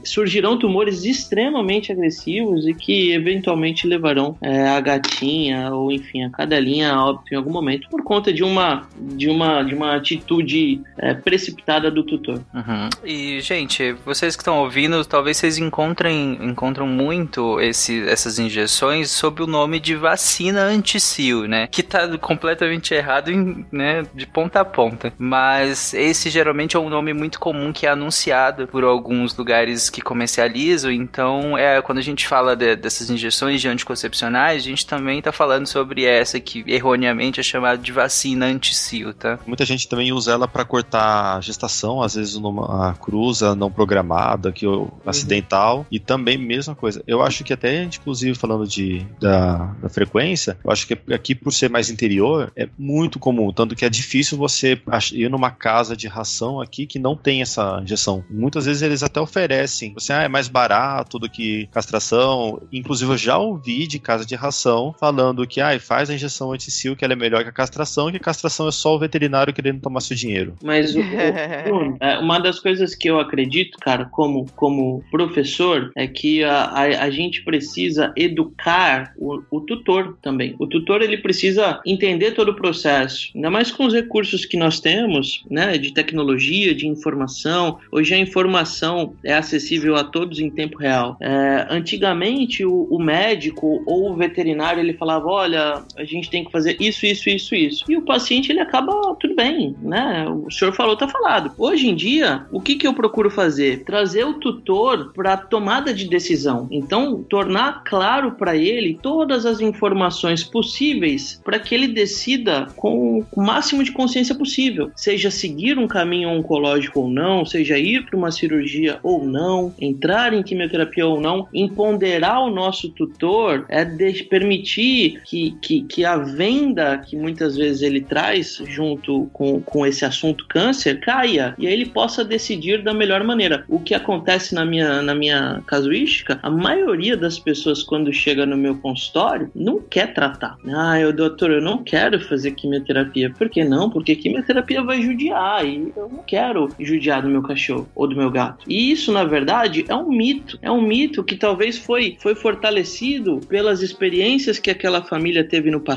surgirão tumores extremamente agressivos e que eventualmente levarão é, a gatinha ou enfim a cadelinha a óbito em algum momento por conta de uma de uma de uma atitude é, precipitada do tutor. Uhum. E gente, vocês que estão ouvindo, talvez vocês encontrem encontram muito esse, essas injeções sob o nome de vacina anti-cio, né? Que tá completamente errado em, né, de ponta a ponta. Mas esse geralmente é um nome muito comum que é anunciado por alguns lugares que comercializam. Então, é quando a gente fala de, dessas injeções de anticoncepcionais, a gente também tá falando sobre essa que erroneamente é chamada de vacina anti-cio, tá? Muita gente também usa ela para cortar a gestação, às vezes numa cruza não programada, que uhum. acidental, e também mesma coisa. Eu acho que até, inclusive, falando de, da, da frequência, eu acho que aqui, por ser mais interior, é muito comum, tanto que é difícil você ir numa casa de ração aqui que não tem essa injeção. Muitas vezes eles até oferecem, você ah, é mais barato do que castração. Inclusive, eu já ouvi de casa de ração falando que ah, faz a injeção anti-cio, que ela é melhor que a castração, que a castração é só o veterinário querendo tomar seu dinheiro. Mas o, o, é, uma das coisas que eu acredito, cara, como, como professor, é que a, a, a gente precisa educar o, o tutor também. O tutor ele precisa entender todo o processo, ainda mais com os recursos que nós temos, né, de tecnologia, de informação. Hoje a informação é acessível a todos em tempo real. É, antigamente o, o, médico ou o veterinário ele falava, olha, a gente tem que fazer isso, isso, isso, isso, e o paciente ele acaba tudo bem, né? O senhor falou, tá falado. Hoje em dia, o que que eu procuro fazer? Trazer o tutor para tomada de decisão. Então, tornar claro para ele todas as informações possíveis para que ele decida com o máximo de consciência possível, seja seguir um caminho oncológico ou não, seja ir para uma cirurgia ou não, entrar em quimioterapia ou não, empoderar o nosso tutor é de permitir que, que, a venda que muitas vezes ele traz junto com, com esse assunto câncer caia e aí ele possa decidir da melhor maneira. O que acontece na minha, na minha casuística, a maioria das pessoas quando chega no meu consultório não quer tratar. Ah, eu, doutor, eu não quero fazer quimioterapia. Por que não? Porque quimioterapia vai judiar e eu não quero judiar do meu cachorro ou do meu gato. E isso, na verdade, é um mito. É um mito que talvez foi, foi fortalecido pelas experiências que aquela família teve no passado,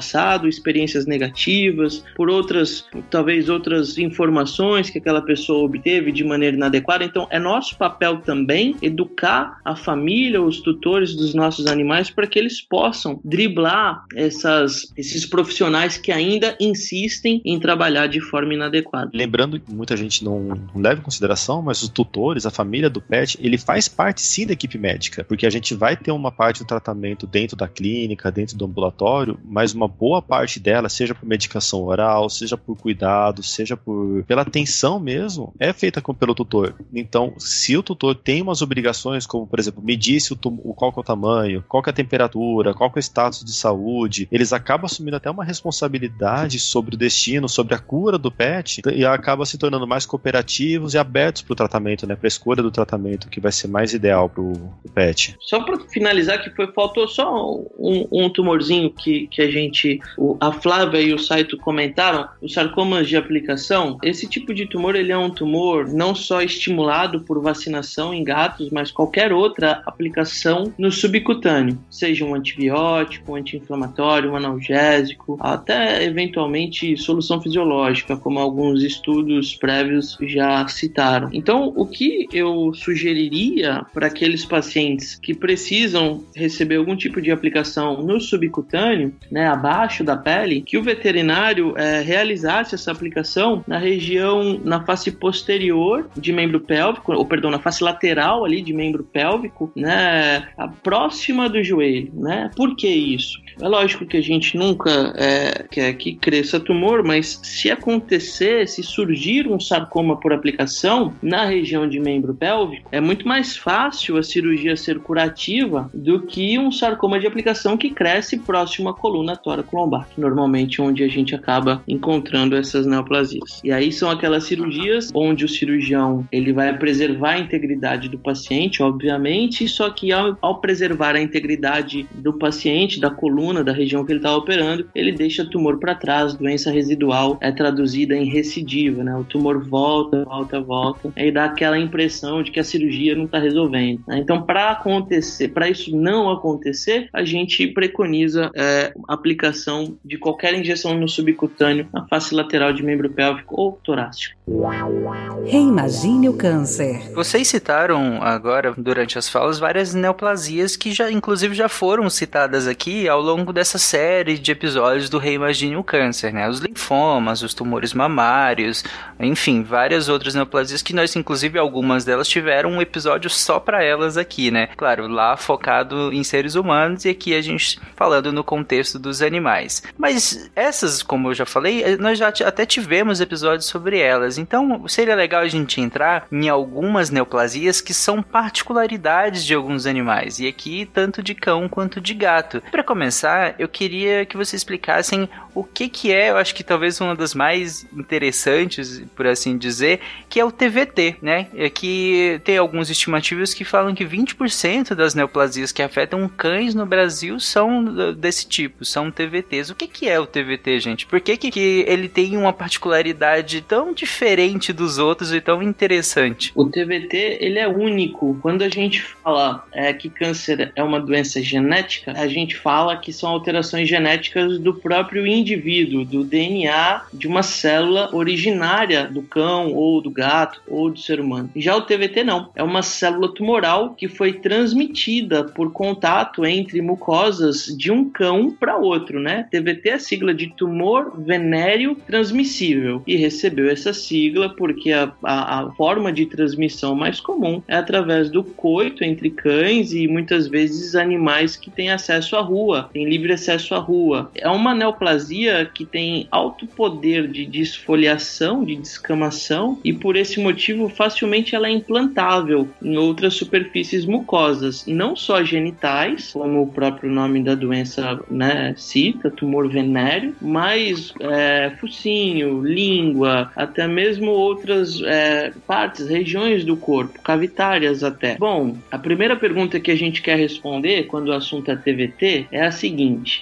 experiências negativas, por outras, talvez outras informações que aquela pessoa obteve de maneira inadequada. Então, é nosso papel também educar a família, os tutores dos nossos animais para que eles possam driblar essas, esses profissionais que ainda insistem em trabalhar de forma inadequada. Lembrando que muita gente não, não leva em consideração, mas os tutores, a família do pet, ele faz parte sim da equipe médica, porque a gente vai ter uma parte do tratamento dentro da clínica, dentro do ambulatório, mas uma boa parte dela, seja por medicação oral, seja por cuidado, seja por pela atenção mesmo, é feita com, pelo tutor. Então, se o tutor tem umas obrigações, como por exemplo, medir se o, qual é o tamanho, qual é a temperatura, qual é o status de saúde, eles acabam assumindo até uma responsabilidade sobre o destino, sobre a cura do pet, e acaba se tornando mais cooperativos e abertos para o tratamento, né, para a escolha do tratamento que vai ser mais ideal para o pet. Só para finalizar, que foi faltou só um, um, tumorzinho que, que a gente, o, a Flávia e o Saito comentaram, os sarcomas de aplicação. Esse tipo de tumor ele é um tumor não só estimulado por vacinação em gatos, mas qualquer outra aplicação no subcutâneo, seja um antibiótico, um anti-inflamatório, um analgésico, até eventualmente solução fisiológica, como alguns estudos prévios já citaram. Então, o que eu sugeriria para aqueles pacientes que precisam receber algum tipo de aplicação no subcutâneo, né, abaixo da pele, que o veterinário é, realizasse essa aplicação na região, na face posterior de membro pélvico, ou perdão, na face lateral ali de membro pélvico, né, próxima do joelho, né? Por que isso? É lógico que a gente nunca é, quer que cresça tumor, mas se acontecer, se surgir um sarcoma por aplicação na região de membro pélvico, é muito mais fácil a cirurgia ser curativa do que um sarcoma de aplicação que cresce próximo à coluna tóraco-lombar, normalmente onde a gente acaba encontrando essas neoplasias. E aí são aquelas cirurgias onde o cirurgião ele vai preservar a integridade do paciente, obviamente, só que ao, ao preservar a integridade do paciente, da coluna coluna da região que ele estava operando, ele deixa o tumor para trás, doença residual é traduzida em recidiva, né? O tumor volta, volta, volta, e dá aquela impressão de que a cirurgia não está resolvendo. Né? Então, para acontecer, para isso não acontecer, a gente preconiza é, aplicação de qualquer injeção no subcutâneo, na face lateral de membro pélvico ou torácico. Reimagine o câncer. Vocês citaram agora, durante as falas, várias neoplasias que já, inclusive, já foram citadas aqui ao longo dessa série de episódios do Reimagine o Câncer, né? Os linfomas, os tumores mamários, enfim, várias outras neoplasias que nós, inclusive, algumas delas tiveram um episódio só para elas aqui, né? Claro, lá focado em seres humanos e aqui a gente falando no contexto dos animais. Mas essas, como eu já falei, nós já até tivemos episódios sobre elas. Então, seria legal a gente entrar em algumas neoplasias que são particularidades de alguns animais, e aqui tanto de cão quanto de gato. Para começar, eu queria que vocês explicassem o que que é, eu acho que talvez uma das mais interessantes, por assim dizer, que é o TVT, né? É que tem alguns estimativos que falam que 20% das neoplasias que afetam cães no Brasil são desse tipo, são TVTs. O que que é o TVT, gente? Por que que, que ele tem uma particularidade tão diferente dos outros e tão interessante? O TVT, ele é único. Quando a gente fala é, que câncer é uma doença genética, a gente fala que são alterações genéticas do próprio indivíduo, do DNA de uma célula originária do cão ou do gato ou do ser humano. Já o TVT não, é uma célula tumoral que foi transmitida por contato entre mucosas de um cão para outro, né? TVT é a sigla de tumor venéreo transmissível e recebeu essa sigla porque a, a, a forma de transmissão mais comum é através do coito entre cães e muitas vezes animais que têm acesso à rua, têm livre acesso à rua. É uma neoplasia que tem alto poder de desfoliação, de descamação e por esse motivo facilmente ela é implantável em outras superfícies mucosas, não só genitais, como o próprio nome da doença né, cita, tumor venéreo, mas é, focinho, língua, até mesmo outras é, partes, regiões do corpo, cavitárias até. Bom, a primeira pergunta que a gente quer responder quando o assunto é TVT é a seguinte: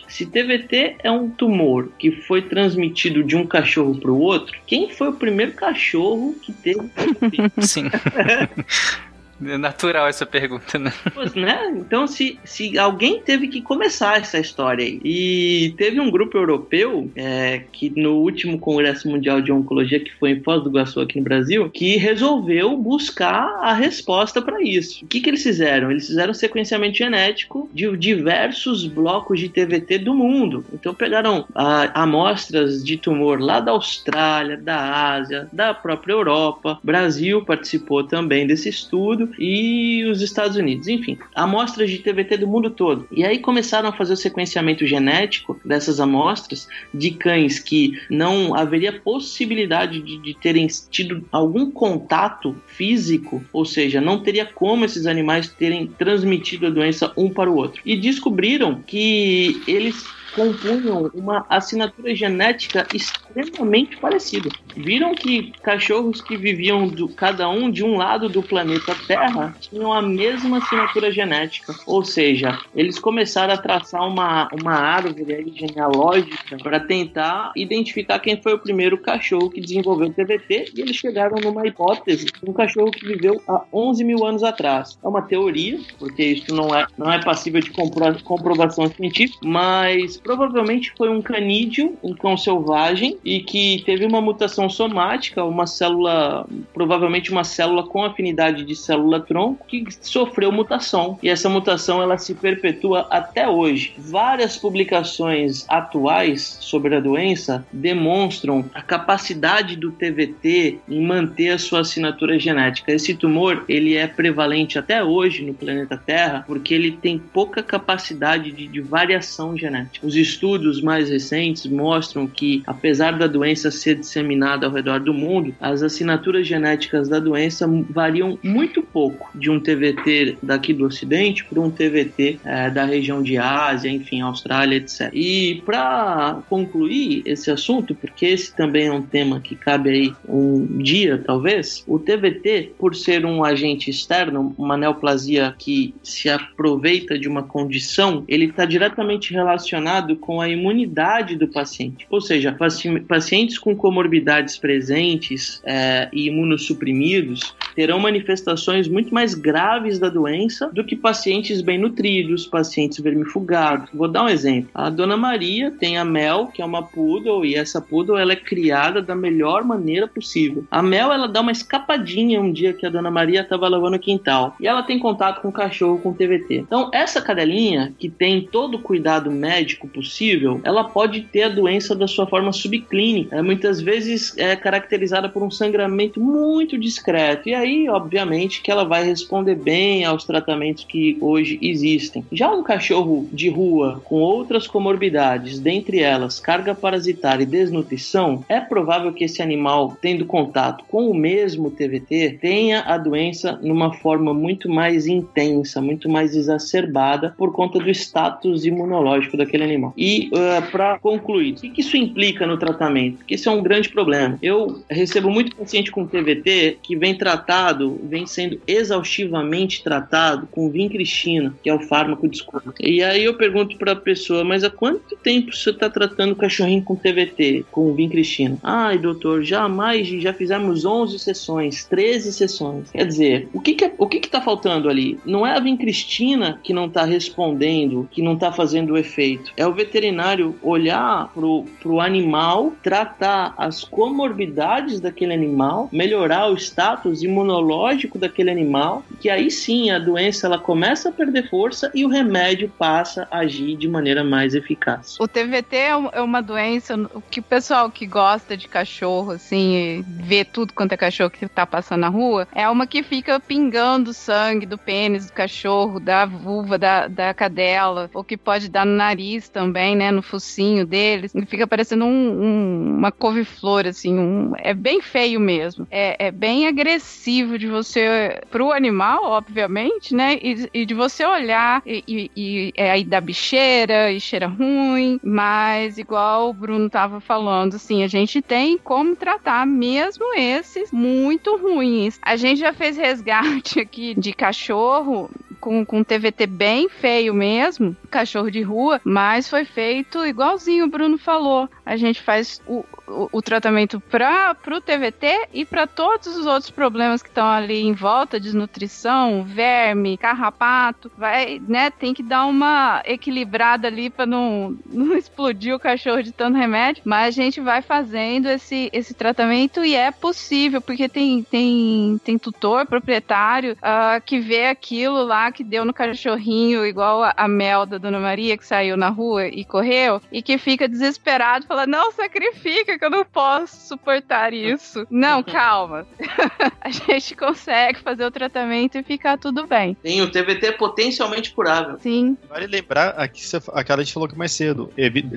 se TVT é um tumor que foi transmitido de um cachorro para o outro, quem foi o primeiro cachorro que teve TVT? Sim. É natural essa pergunta, né? Pois, né? Então, se, se alguém teve que começar essa história aí. E teve um grupo europeu é, que no último Congresso Mundial de Oncologia, que foi em Foz do Iguaçu aqui no Brasil, que resolveu buscar a resposta para isso. O que, que eles fizeram? Eles fizeram sequenciamento genético de diversos blocos de TVT do mundo. Então, pegaram a, amostras de tumor lá da Austrália, da Ásia, da própria Europa. Brasil participou também desse estudo e os Estados Unidos, enfim, amostras de TVT do mundo todo. E aí começaram a fazer o sequenciamento genético dessas amostras de cães que não haveria possibilidade de, de terem tido algum contato físico, ou seja, não teria como esses animais terem transmitido a doença um para o outro. E descobriram que eles compunham uma assinatura genética extremamente parecida. Viram que cachorros que viviam do, cada um de um lado do planeta Terra tinham a mesma assinatura genética, ou seja, eles começaram a traçar uma, uma árvore genealógica para tentar identificar quem foi o primeiro cachorro que desenvolveu o TVT e eles chegaram numa hipótese um cachorro que viveu há 11 mil anos atrás. É uma teoria, porque isso não é, não é passível de comprovação científica, mas provavelmente foi um canídeo, um cão selvagem, e que teve uma mutação somática, uma célula, provavelmente uma célula com afinidade de célula-tronco, que sofreu mutação. E essa mutação ela se perpetua até hoje. Várias publicações atuais sobre a doença demonstram a capacidade do TVT em manter a sua assinatura genética. Esse tumor ele é prevalente até hoje no planeta Terra porque ele tem pouca capacidade de, de variação genética. Os estudos mais recentes mostram que, apesar da doença ser disseminada ao redor do mundo, as assinaturas genéticas da doença variam muito pouco de um TVT daqui do Ocidente para um TVT é, da região de Ásia, enfim, Austrália, etc. E para concluir esse assunto, porque esse também é um tema que cabe aí um dia, talvez, o TVT, por ser um agente externo, uma neoplasia que se aproveita de uma condição, ele está diretamente relacionado com a imunidade do paciente. Ou seja, pacientes com comorbidades presentes é, e imunossuprimidos terão manifestações muito mais graves da doença do que pacientes bem nutridos, pacientes vermifugados. Vou dar um exemplo. A dona Maria tem a Mel, que é uma poodle, e essa poodle ela é criada da melhor maneira possível. A Mel ela dá uma escapadinha um dia que a dona Maria estava lavando o quintal e ela tem contato com o cachorro com TVT. Então, essa cadelinha que tem todo o cuidado médico possível, ela pode ter a doença da sua forma subclínica. É, muitas vezes é caracterizada por um sangramento muito discreto. E aí, obviamente, que ela vai responder bem aos tratamentos que hoje existem. Já um cachorro de rua com outras comorbidades, dentre elas carga parasitária e desnutrição, é provável que esse animal, tendo contato com o mesmo TVT, tenha a doença numa forma muito mais intensa, muito mais exacerbada por conta do status imunológico daquele animal. E uh, eh, para concluir, o que isso implica no tratamento? Porque isso é um grande problema. Eu recebo muito paciente com TVT que vem vem sendo exaustivamente tratado com vincristina, que é o fármaco de escolha. E aí eu pergunto para a pessoa, mas há quanto tempo você está tratando o cachorrinho com TVT, com vincristina? Ai, doutor, jamais, já fizemos 11 sessões, 13 sessões. Quer dizer, o que que, é, o que que tá faltando ali? Não é a vincristina que não está respondendo, que não está fazendo o efeito. É o veterinário olhar pro, pro animal, tratar as comorbidades daquele animal, melhorar o status imunológico daquele animal, que aí sim a doença ela começa a perder força e o remédio passa a agir de maneira mais eficaz. O TVT é, é uma doença que o pessoal que gosta de cachorro, assim, vê tudo quanto é cachorro que tá passando na rua, é uma que fica pingando sangue do pênis do cachorro, da vulva, da, da cadela, ou que pode dar no nariz também, né, no focinho deles. Fica parecendo um, um, uma couve-flor, assim, um, é bem feio mesmo. É, é bem agressivo de você, pro animal, obviamente, né, e, e de você olhar e, e, e é aí da bicheira, e cheira ruim, mas igual o Bruno tava falando, assim, a gente tem como tratar mesmo esses muito ruins. A gente já fez resgate aqui de cachorro com, com TVT bem feio mesmo, cachorro de rua, mas foi feito igualzinho o Bruno falou. A gente faz o, o, o tratamento para o TVT e para todos os outros problemas que estão ali em volta, desnutrição, verme, carrapato, vai, né, tem que dar uma equilibrada ali para não, não explodir o cachorro de tanto remédio, mas a gente vai fazendo esse, esse tratamento e é possível, porque tem, tem, tem tutor, proprietário, uh, que vê aquilo lá que deu no cachorrinho, igual a, a Mel da Dona Maria, que saiu na rua e correu, e que fica desesperado, fala, não, sacrifica, que eu não posso suportar isso. Não, calma. a gente consegue fazer o tratamento e ficar tudo bem. Sim, o TVT é potencialmente curável. Sim. Vale lembrar aqui, aquela a gente falou que mais cedo,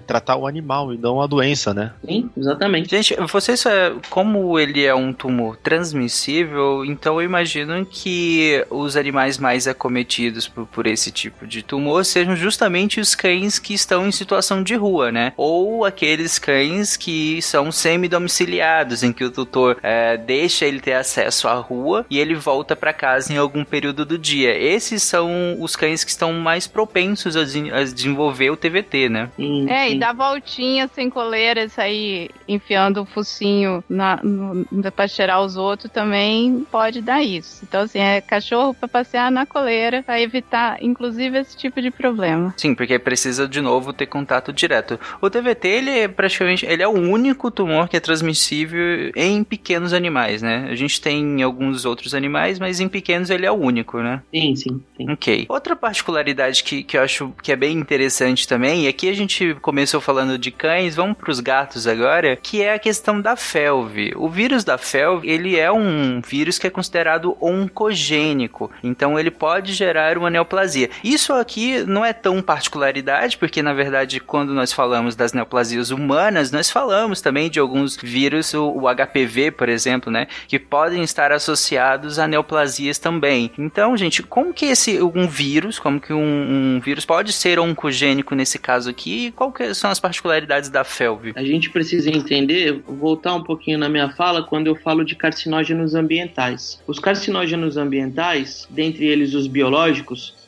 tratar o animal e não a doença, né? Sim, exatamente. Gente, vocês, é, como ele é um tumor transmissível, então eu imagino que os animais mais acometidos por, por esse tipo de tumor sejam justamente os cães que estão em situação de rua, né? Ou aqueles cães que são semi-domiciliados, em que o tutor é, deixa ele ter acesso à rua e ele volta para casa em algum período do dia. Esses são os cães que estão mais propensos a, a desenvolver o TVT, né? Sim, é, sim. e dar voltinha sem coleira, sair enfiando o focinho na, no, pra cheirar os outros também pode dar isso. Então, assim, é cachorro para passear na coleira para evitar, inclusive, esse tipo de problema. Sim, porque precisa de novo ter contato direto. O TVT, ele é praticamente, ele é o único tumor que é transmissível em pequenos animais, né? A gente tem alguns outros animais, mas em pequenos ele é o único, né? Sim, sim. sim. Ok. Outra particularidade que, que eu acho que é bem interessante também, e aqui a gente começou falando de cães, vamos para os gatos agora, que é a questão da felve. O vírus da felve, ele é um vírus que é considerado oncogênico, então ele pode gerar uma neoplasia. Isso aqui não é tão particularidade, porque na verdade, quando nós falamos das neoplasias humanas, nós falamos também de alguns vírus, o, HPV, por exemplo, né, que podem estar associados a neoplasias também. Então, gente, como que esse um vírus, como que um, um vírus pode ser oncogênico nesse caso aqui? E qual são as particularidades da FeLV? A gente precisa entender, voltar um pouquinho na minha fala quando eu falo de carcinógenos ambientais. Os carcinógenos ambientais, dentre eles os biológicos,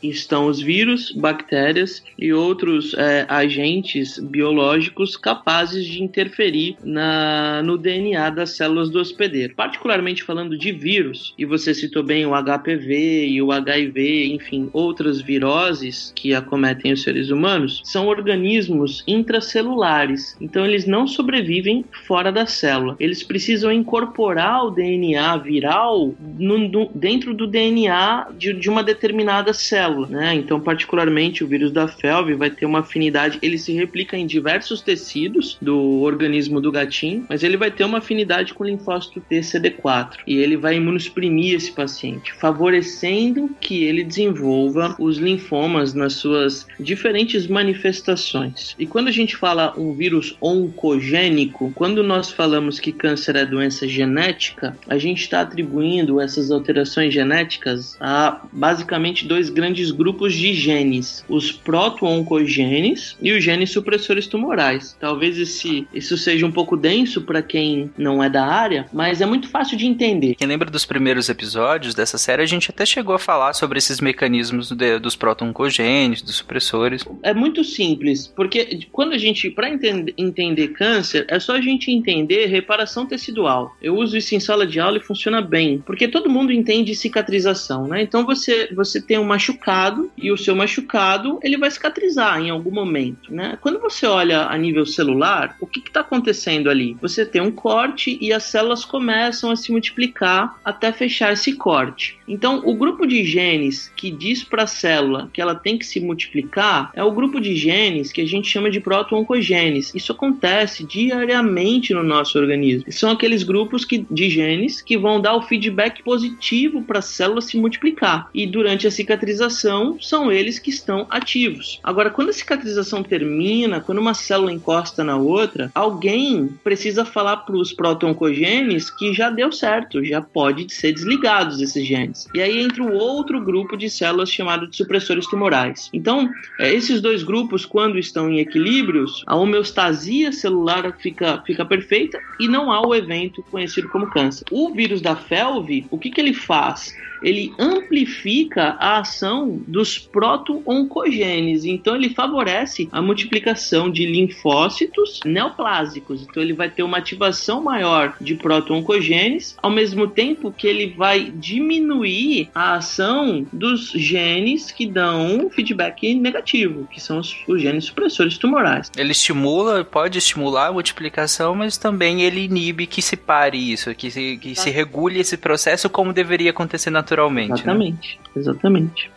estão os vírus, bactérias e outros é, agentes biológicos capazes de interferir na, no DNA das células do hospedeiro. Particularmente falando de vírus, e você citou bem o HPV e o HIV, enfim, outras viroses que acometem os seres humanos, são organismos intracelulares. Então eles não sobrevivem fora da célula. Eles precisam incorporar o DNA viral no, no, dentro do DNA de, de uma determinada célula célula, né? Então, particularmente o vírus da felve vai ter uma afinidade, ele se replica em diversos tecidos do organismo do gatinho, mas ele vai ter uma afinidade com o linfócito TCD4 e ele vai imunossuprimir esse paciente, favorecendo que ele desenvolva os linfomas nas suas diferentes manifestações. E quando a gente fala um vírus oncogênico, quando nós falamos que câncer é doença genética, a gente está atribuindo essas alterações genéticas a basicamente dois grandes grandes grupos de genes, os proto-oncogenes e os genes supressores tumorais. Talvez esse, isso seja um pouco denso para quem não é da área, mas é muito fácil de entender. Quem lembra dos primeiros episódios dessa série, a gente até chegou a falar sobre esses mecanismos de, dos proto-oncogenes, dos supressores. É muito simples, porque quando a gente, para entender, entender câncer, é só a gente entender reparação tecidual. Eu uso isso em sala de aula e funciona bem, porque todo mundo entende cicatrização, né? Então você, você tem um machucado machucado e o seu machucado ele vai cicatrizar em algum momento, né? Quando você olha a nível celular, o que está acontecendo ali? Você tem um corte e as células começam a se multiplicar até fechar esse corte. Então, o grupo de genes que diz para a célula que ela tem que se multiplicar é o grupo de genes que a gente chama de proto-oncogenes. Isso acontece diariamente no nosso organismo. São aqueles grupos que, de genes que vão dar o feedback positivo para a célula se multiplicar. E durante a cicatrização são eles que estão ativos. Agora, quando a cicatrização termina, quando uma célula encosta na outra, alguém precisa falar para os proto-oncogenes que já deu certo, já pode ser desligados esses genes. E aí entra o outro grupo de células chamado de supressores tumorais. Então, é, esses dois grupos, quando estão em equilíbrios, a homeostasia celular fica, fica perfeita e não há o evento conhecido como câncer. O vírus da FeLV, o que, que ele faz? Ele amplifica a ação dos proto-oncogenes. Então, ele favorece a multiplicação de linfócitos neoplásicos. Então, ele vai ter uma ativação maior de proto-oncogenes, ao mesmo tempo que ele vai diminuir a ação dos genes que dão feedback negativo, que são os, os genes supressores tumorais. Ele estimula, pode estimular a multiplicação, mas também ele inibe que se pare isso, que se, que se regule esse processo como deveria acontecer naturalmente naturalmente. Né? Exatamente, né? exatamente.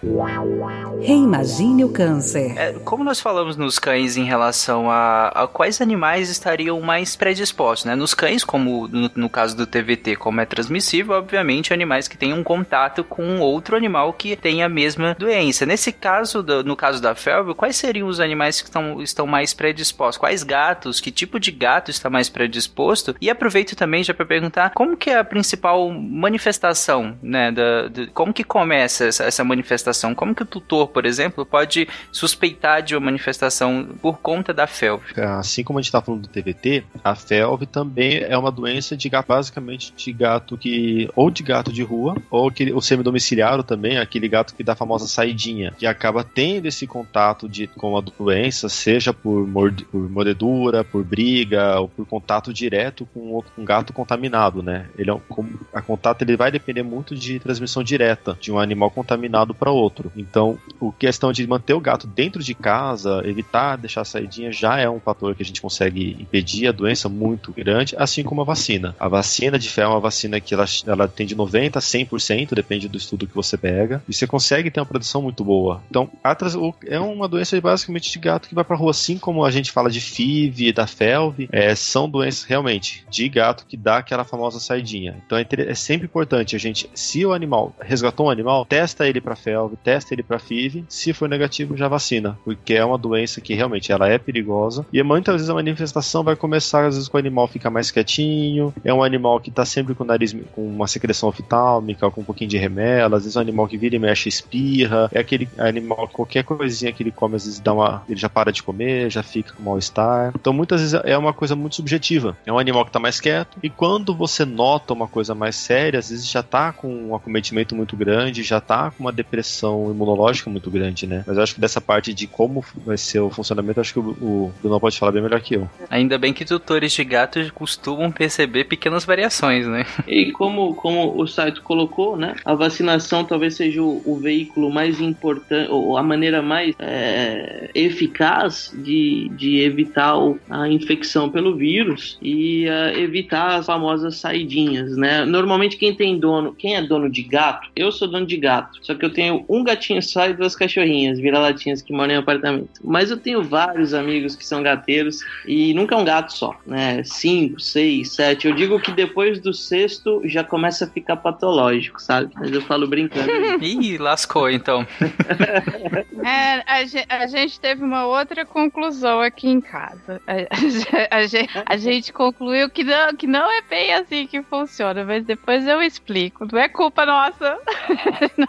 Reimagine o câncer. É, como nós falamos nos cães em relação a, a, quais animais estariam mais predispostos, né? Nos cães, como no, no, caso do TVT, como é transmissível, obviamente animais que tenham contato com outro animal que tem a mesma doença. Nesse caso, do, no caso da felve, quais seriam os animais que estão, estão mais predispostos? Quais gatos? Que tipo de gato está mais predisposto? E aproveito também já para perguntar como que é a principal manifestação, né, da, de, como que começa essa, essa, manifestação? Como que o tutor, por exemplo, pode suspeitar de uma manifestação por conta da FeLV? Assim como a gente está falando do TVT, a FeLV também é uma doença de gato, basicamente de gato que ou de gato de rua ou aquele, o semidomiciliário também, aquele gato que dá a famosa saidinha, que acaba tendo esse contato de, com a doença, seja por, mord, por mordedura, por briga ou por contato direto com um gato contaminado, né? Ele é um, a contato ele vai depender muito de transmissão transmissão direta de um animal contaminado para outro. Então, a questão de manter o gato dentro de casa, evitar deixar a saidinha, já é um fator que a gente consegue impedir a doença muito grande, assim como a vacina. A vacina de fé é uma vacina que ela, ela tem de 90% a 100%, depende do estudo que você pega, e você consegue ter uma produção muito boa. Então, é uma doença basicamente de gato que vai pra rua, assim como a gente fala de FIV, da FeLV, é, são doenças realmente de gato que dá aquela famosa saidinha. Então, é, é sempre importante a gente, se o animal animal, resgatou um animal, testa ele para felve, testa ele para FIV, se for negativo já vacina, porque é uma doença que realmente ela é perigosa e muitas vezes a manifestação vai começar às vezes com o animal ficar mais quietinho, é um animal que tá sempre com o nariz com uma secreção oftálmica, com um pouquinho de remela, às vezes é um animal que vira e mexe espirra, é aquele animal que qualquer coisinha que ele come às vezes dá uma, ele já para de comer, já fica com mal-estar. Então muitas vezes é uma coisa muito subjetiva. É um animal que tá mais quieto e quando você nota uma coisa mais séria, às vezes já tá com um acometimento muito grande, já tá com uma depressão imunológica muito grande, né? Mas eu acho que dessa parte de como vai ser o funcionamento, acho que o, o Bruno pode falar bem melhor que eu. Ainda bem que tutores de gatos costumam perceber pequenas variações, né? E como, como o site colocou, né? A vacinação talvez seja o, o veículo mais importante, ou a maneira mais é, eficaz de, de evitar a infecção pelo vírus e uh, evitar as famosas saidinhas, né? Normalmente quem tem dono, quem é dono de gato, eu sou dono de gato, só que eu tenho um gatinho só e duas cachorrinhas, vira-latinhas que moram em apartamento. Mas eu tenho vários amigos que são gateiros e nunca é um gato só, né? Cinco, seis, sete. Eu digo que depois do sexto já começa a ficar patológico, sabe? Mas eu falo brincando. Ih, lascou então. é, a, a, gente teve uma outra conclusão aqui em casa. A, a, gente, a gente concluiu que não, que não é bem assim que funciona, mas depois eu explico. Não é culpa nossa. Não,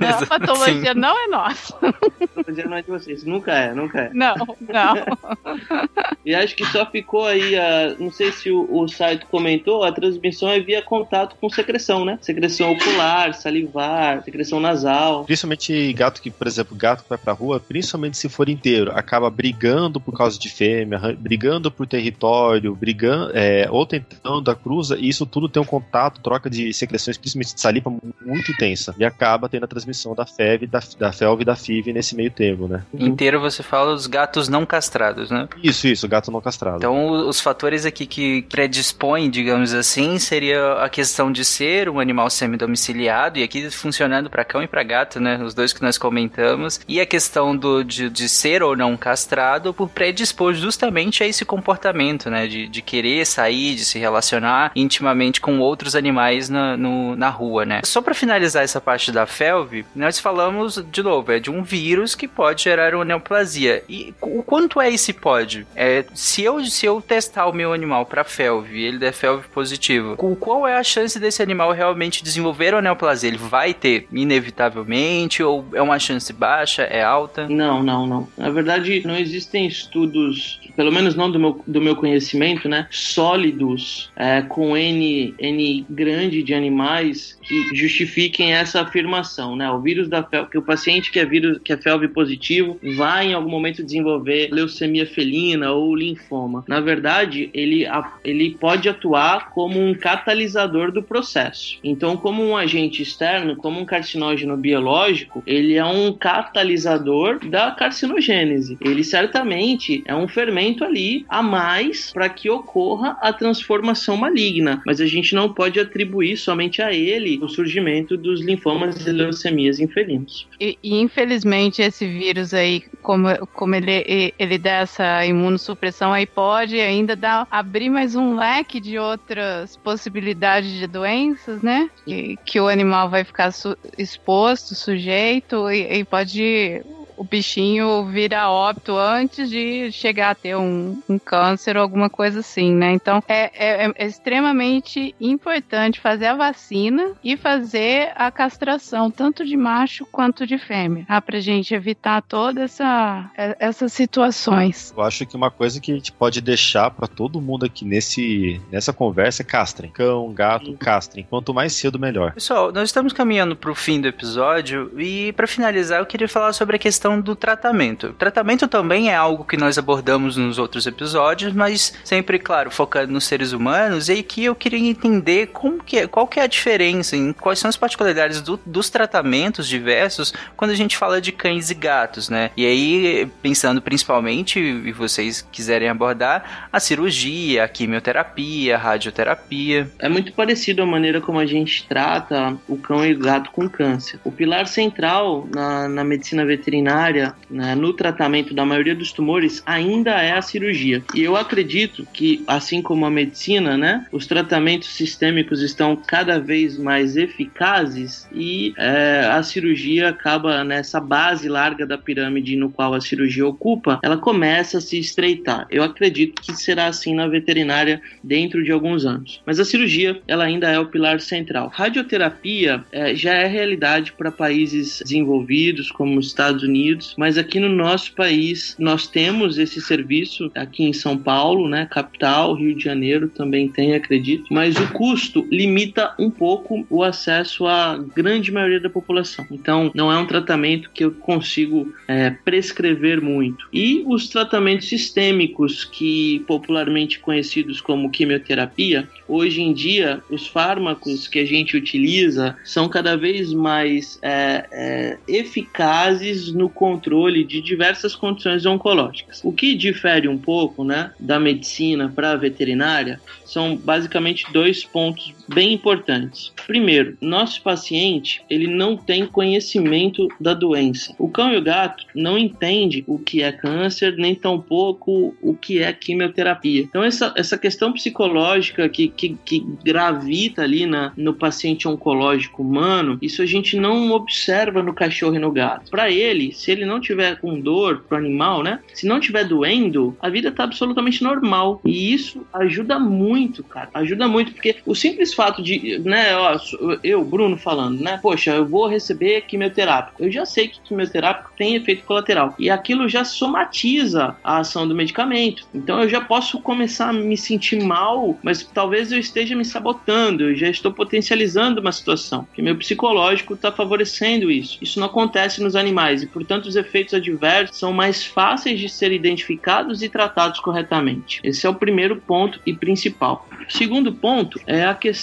não, a patologia Sim. não é nossa. A patologia não é de vocês. Nunca é, nunca é. Não, não. E acho que só ficou aí, a, não sei se o, o site comentou, a transmissão é via contato com secreção, né? Secreção ocular, salivar, secreção nasal. Principalmente gato que, por exemplo, gato que vai pra rua, principalmente se for inteiro, acaba brigando por causa de fêmea, brigando por território, brigando, é, ou tentando a cruza, e isso tudo tem um contato, troca de secreções, principalmente de saliva, muito intensa. E acaba tendo a transmissão da FEV, da, da FELV e da FIV nesse meio termo, né? Inteiro você fala os gatos não castrados, né? Isso, isso, gato não castrado. Então, os fatores aqui que predispõem, digamos assim, seria a questão de ser um animal semi-domiciliado, e aqui funcionando para cão e para gato, né? Os dois que nós comentamos, e a questão do, de, de ser ou não castrado por predispor justamente a esse comportamento, né? De, de querer sair, de se relacionar intimamente com outros animais na, no, na rua, né? Só para finalizar essa parte da felve, nós falamos, de novo, é de um vírus que pode gerar uma neoplasia. E o quanto é esse pode? É, se, eu, se eu testar o meu animal para felve e ele der felve positivo, qual é a chance desse animal realmente desenvolver uma neoplasia? Ele vai ter, inevitavelmente, ou é uma chance baixa, é alta? Não, não, não. Na verdade, não existem estudos, pelo menos não do meu, do meu conhecimento, né, sólidos é, com N, N grande de animais que justifiquem essa afirmação, né? O vírus da felve, que o paciente que é vírus que é felve positivo vai em algum momento desenvolver leucemia felina ou linfoma. Na verdade, ele, ele pode atuar como um catalisador do processo. Então, como um agente externo, como um carcinógeno biológico, ele é um catalisador da carcinogênese. Ele certamente é um fermento ali a mais para que ocorra a transformação maligna, mas a gente não pode atribuir somente a ele o surgimento dos linfomas e leucemias em felinos. E, e, infelizmente esse vírus aí, como, como ele, ele dá essa imunossupressão aí, pode ainda dar, abrir mais um leque de outras possibilidades de doenças, né? Que, que o animal vai ficar su, exposto, sujeito, e, e pode o bichinho vira óbito antes de chegar a ter um, um câncer ou alguma coisa assim, né? Então é, é, é, extremamente importante fazer a vacina e fazer a castração, tanto de macho quanto de fêmea, tá? pra gente evitar todas essa, é, essas situações. Eu acho que uma coisa que a gente pode deixar para todo mundo aqui nesse, nessa conversa é castrem. Cão, gato, castrem. Quanto mais cedo, melhor. Pessoal, nós estamos caminhando pro fim do episódio e para finalizar eu queria falar sobre a questão questão do tratamento. O tratamento também é algo que nós abordamos nos outros episódios, mas sempre, claro, focando nos seres humanos. E aqui eu queria entender como que, é, qual que é a diferença, em quais são as particularidades do, dos tratamentos diversos quando a gente fala de cães e gatos, né? E aí, pensando principalmente, e vocês quiserem abordar, a cirurgia, a quimioterapia, a radioterapia. É muito parecido a maneira como a gente trata o cão e o gato com câncer. O pilar central na, na medicina veterinária veterinária, né, no tratamento da maioria dos tumores, ainda é a cirurgia. E eu acredito que, assim como a medicina, né, os tratamentos sistêmicos estão cada vez mais eficazes e é, a cirurgia acaba nessa base larga da pirâmide no qual a cirurgia ocupa, ela começa a se estreitar. Eu acredito que será assim na veterinária dentro de alguns anos. Mas a cirurgia, ela ainda é o pilar central. Radioterapia é, já é realidade para países desenvolvidos, como os Estados Unidos, mas aqui no nosso país nós temos esse serviço aqui em São Paulo, né, capital, Rio de Janeiro também tem, acredito, mas o custo limita um pouco o acesso à grande maioria da população. Então, não é um tratamento que eu consigo é, prescrever muito. E os tratamentos sistêmicos, que popularmente conhecidos como quimioterapia, hoje em dia os fármacos que a gente utiliza são cada vez mais é, é, eficazes no controle de diversas condições oncológicas. O que difere um pouco né, da medicina para a veterinária são basicamente dois pontos bem importantes. Primeiro, nosso paciente ele não tem conhecimento da doença. O cão e o gato não entende o que é câncer, nem tampouco o que é quimioterapia. Então essa, essa questão psicológica que, que, que gravita ali na, no paciente oncológico humano, isso a gente não observa no cachorro e no gato. Para ele, se ele não tiver com dor pro animal, né? Se não tiver doendo, a vida tá absolutamente normal. E isso ajuda muito, cara. Ajuda muito, porque o simples fato de, né, ó, eu, Bruno, falando, né? Poxa, eu vou receber quimioterápico. Eu já sei que quimioterápico tem efeito colateral. E aquilo já somatiza a ação do medicamento. Então eu já posso começar a me sentir mal, mas talvez eu esteja me sabotando, eu já estou potencializando uma situação, que meu psicológico está favorecendo isso. Isso não acontece nos animais e, portanto, os efeitos adversos são mais fáceis de ser identificados e tratados corretamente. Esse é o primeiro ponto e principal. O segundo ponto é a questão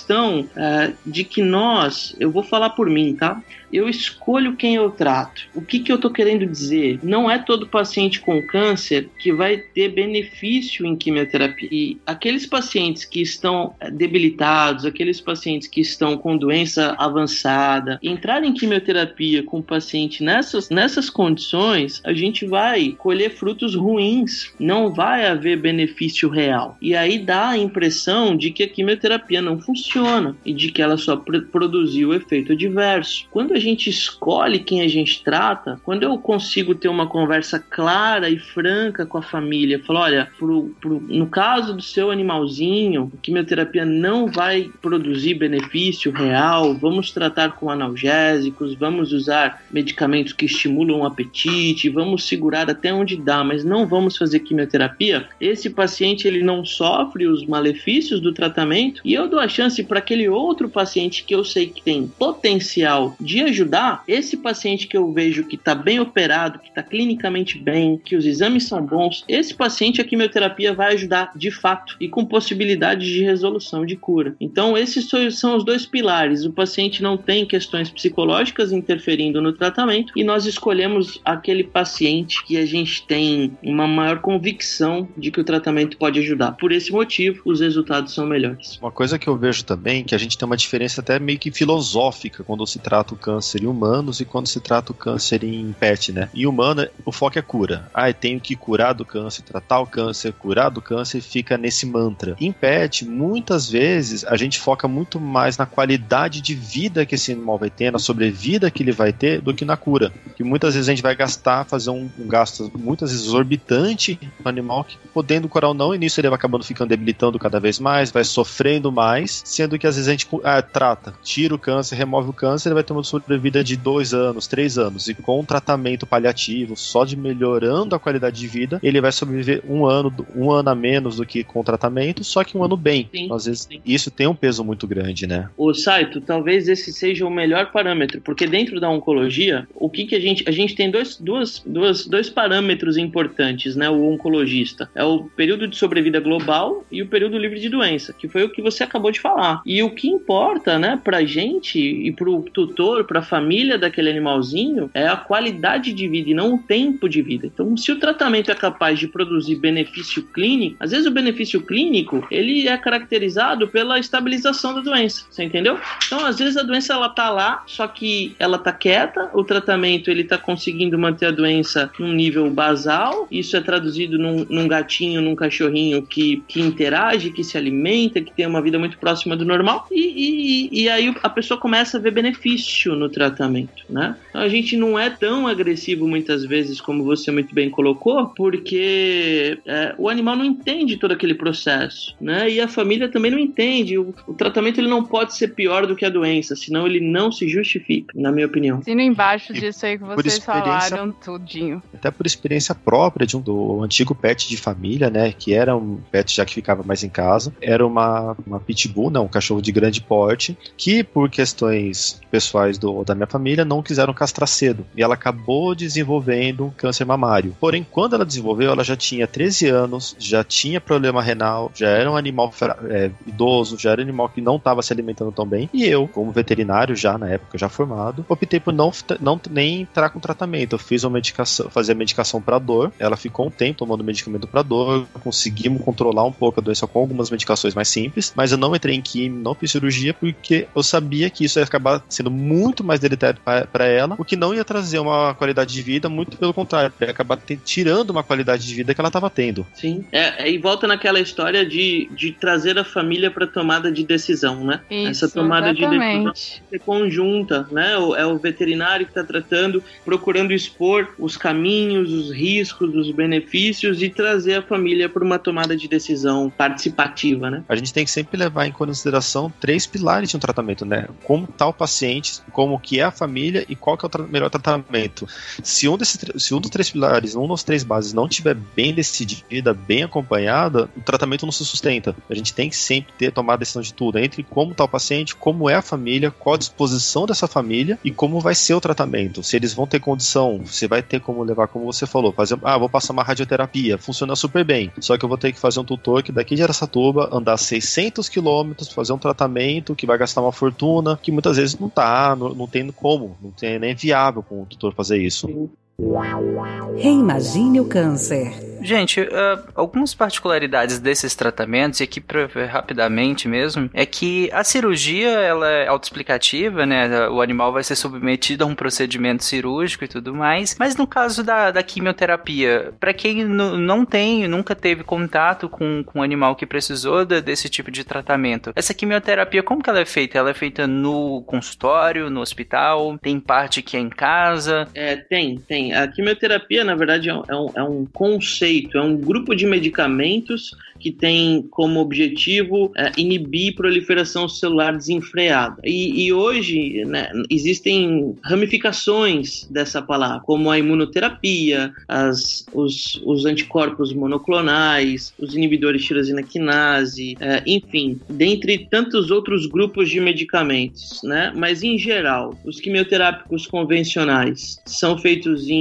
é, de que nós, eu vou falar por mim, tá? Eu escolho quem eu trato. O que, que eu estou querendo dizer? Não é todo paciente com câncer que vai ter benefício em quimioterapia. E aqueles pacientes que estão eh, debilitados, aqueles pacientes que estão com doença avançada, entrar em quimioterapia com o paciente nessas, nessas condições, a gente vai colher frutos ruins, não vai haver benefício real. E aí dá a impressão de que a quimioterapia não funciona e de que ela só produziu efeito adverso. Quando a a gente escolhe quem a gente trata, quando eu consigo ter uma conversa clara e franca com a família, falar, olha, pro, pro, no caso do seu animalzinho, quimioterapia não vai produzir benefício real, vamos tratar com analgésicos, vamos usar medicamentos que estimulam o apetite, vamos segurar até onde dá, mas não vamos fazer quimioterapia. Esse paciente ele não sofre os malefícios do tratamento e eu dou a chance para aquele outro paciente que eu sei que tem potencial de ajudar esse paciente que eu vejo que está bem operado, que está clinicamente bem, que os exames são bons, esse paciente a quimioterapia vai ajudar de fato e com possibilidade de resolução de cura. Então, esses são os dois pilares. O paciente não tem questões psicológicas interferindo no tratamento e nós escolhemos aquele paciente que a gente tem uma maior convicção de que o tratamento pode ajudar. Por esse motivo, os resultados são melhores. Uma coisa que eu vejo também que a gente tem uma diferença até meio que filosófica quando se trata o câncer câncer em humanos e quando se trata o câncer em pet, né? Em humano, o foco é cura. Ah, eu tenho que curar do câncer, tratar o câncer, curar do câncer, fica nesse mantra. Em pet, muitas vezes a gente foca muito mais na qualidade de vida que esse animal vai ter, na sobrevida que ele vai ter, do que na cura. Que muitas vezes a gente vai gastar, fazer um, um gasto muitas vezes exorbitante no animal, que podendo curar ou não, e nisso ele vai acabando ficando debilitando cada vez mais, vai sofrendo mais, sendo que às vezes a gente ah, trata, tira o câncer, remove o câncer, ele vai ter uma sobrevida de dois anos, três anos, e com tratamento paliativo, só de melhorando a qualidade de vida, ele vai sobreviver um ano, um ano a menos do que com tratamento, só que um ano bem. Sim, então, Às vezes sim. isso tem um peso muito grande, né? O Saito, talvez esse seja o melhor parâmetro, porque dentro da oncologia, o que que a gente a gente tem dois, duas, duas, dois parâmetros importantes, né? O oncologista é o período de sobrevida global e o período livre de doença, que foi o que você acabou de falar. E o que importa, né, pra gente e pro tutor, pra família família daquele animalzinho é a qualidade de vida e não o tempo de vida. Então, se o tratamento é capaz de produzir benefício clínico, às vezes o benefício clínico ele é caracterizado pela estabilização da doença. Você entendeu? Então, às vezes a doença ela tá lá, só que ela tá quieta, o tratamento ele tá conseguindo manter a doença num nível basal. Isso é traduzido num, num gatinho, num cachorrinho que, que interage, que se alimenta, que tem uma vida muito próxima do normal. E, e, e aí a pessoa começa a ver benefício no tratamento, né? Então a gente não é tão agressivo muitas vezes como você muito bem colocou, porque é, o animal não entende todo aquele processo, né? E a família também não entende. O, o tratamento ele não pode ser pior do que a doença, senão ele não se justifica, na minha opinião. Sino embaixo disso aí que vocês falaram tudinho. Até por experiência própria de um do antigo pet de família, né? Que era um pet já que ficava mais em casa. Era uma, uma pitbull, né, um cachorro de grande porte, que por questões pessoais do, da minha família não quiseram castrar cedo. E ela acabou desenvolvendo um câncer mamário. Porém, quando ela desenvolveu, ela já tinha 13 anos, já tinha problema renal, já era um animal é, idoso, já era um animal que não estava se alimentando tão bem. E eu, como veterinário já na época, já formado, optei por não, não nem entrar com tratamento. Eu fiz uma medicação, fazer a medicação para dor. Ela ficou um tempo tomando medicamento para dor, conseguimos controlar um pouco a doença com algumas medicações mais simples, mas eu não entrei em química, não fiz cirurgia porque eu sabia que isso ia acabar sendo muito mais deletério para ela, o que não ia trazer uma qualidade de vida, muito pelo contrário, ia acabar tirando uma qualidade de vida que ela estava tendo. Sim, é, é, e volta naquela história de, de trazer a família para tomada de decisão, né? Isso, Essa tomada exatamente. de decisão é conjunta, né? É o veterinário que está tratando, procurando expor os caminhos, os riscos, os benefícios e trazer a família para uma tomada de decisão participativa, né? A gente tem que sempre levar em consideração três pilares de um tratamento, né? Como tal paciente, como que é a família e qual que é o tra melhor tratamento. Se um, desses, se um dos três pilares, um dos três bases não tiver bem decidida, bem acompanhada, o tratamento não se sustenta. A gente tem que sempre ter tomar a decisão de tudo, entre como tal paciente, como é a família, qual a disposição dessa família e como vai ser o tratamento. Se eles vão ter condição, você vai ter como levar, como você falou, fazer, ah, vou passar uma radioterapia, funciona super bem. Só que eu vou ter que fazer um tutor que daqui de Aracatuba andar 600 quilômetros, fazer um tratamento que vai gastar uma fortuna, que muitas vezes não tá, não, não tem como, não tem nem viável com o tutor fazer isso. Reimagine o câncer. Gente, uh, algumas particularidades desses tratamentos, e aqui pra ver rapidamente mesmo, é que a cirurgia ela é autoexplicativa, né? O animal vai ser submetido a um procedimento cirúrgico e tudo mais. Mas no caso da, da quimioterapia, para quem não tem, nunca teve contato com, com um animal que precisou de, desse tipo de tratamento, essa quimioterapia, como que ela é feita? Ela é feita no consultório, no hospital? Tem parte que é em casa? É, tem, tem. A quimioterapia, na verdade, é um, é um conceito conceito, é um grupo de medicamentos que tem como objetivo é, inibir proliferação celular desenfreada. E, e hoje né, existem ramificações dessa palavra, como a imunoterapia, as, os, os anticorpos monoclonais, os inibidores de tirosina quinase, é, enfim, dentre tantos outros grupos de medicamentos, né? Mas em geral, os quimioterápicos convencionais são feitos em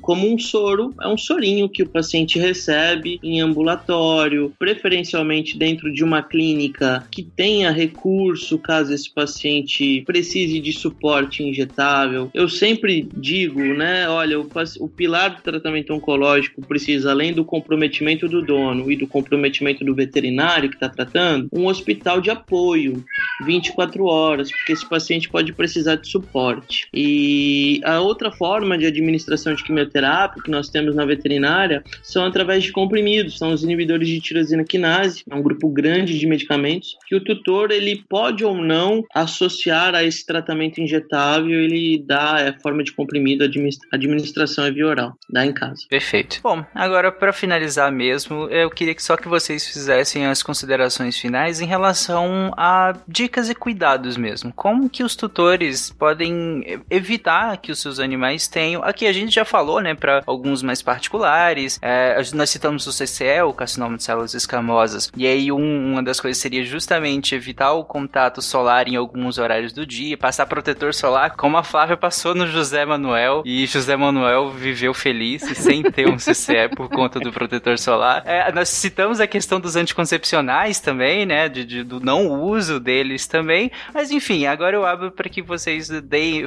como um soro, é um sorinho que o paciente recebe em ambulatório, preferencialmente dentro de uma clínica que tenha recurso caso esse paciente precise de suporte injetável. Eu sempre digo, né, olha, o, o pilar do tratamento oncológico precisa, além do comprometimento do dono e do comprometimento do veterinário que está tratando, um hospital de apoio 24 horas, porque esse paciente pode precisar de suporte. E a outra forma de administração de quimioterapia que nós temos na veterinária são através de comprimidos, são os inibidores de tirosina quinase, é um grupo grande de medicamentos, que o tutor ele pode ou não associar a esse tratamento injetável, ele dá é, forma de comprimido, administração é via oral, dá em casa. Perfeito. Bom, agora para finalizar mesmo, eu queria que só que vocês fizessem as considerações finais em relação a dicas e cuidados mesmo. Como que os tutores podem evitar que os seus animais tenham. Aqui a gente já falou, né, para alguns mais particulares. É, nós citamos o CCE, o carcinoma de células escamosas. E aí um, uma das coisas seria justamente evitar o contato solar em alguns horários do dia, passar protetor solar, como a Flávia passou no José Manuel, e José Manuel viveu feliz sem ter um CCE por conta do protetor solar. É, nós citamos a questão dos anticoncepcionais também, né, de, de, do não uso deles também, mas enfim, agora eu abro para que vocês deem,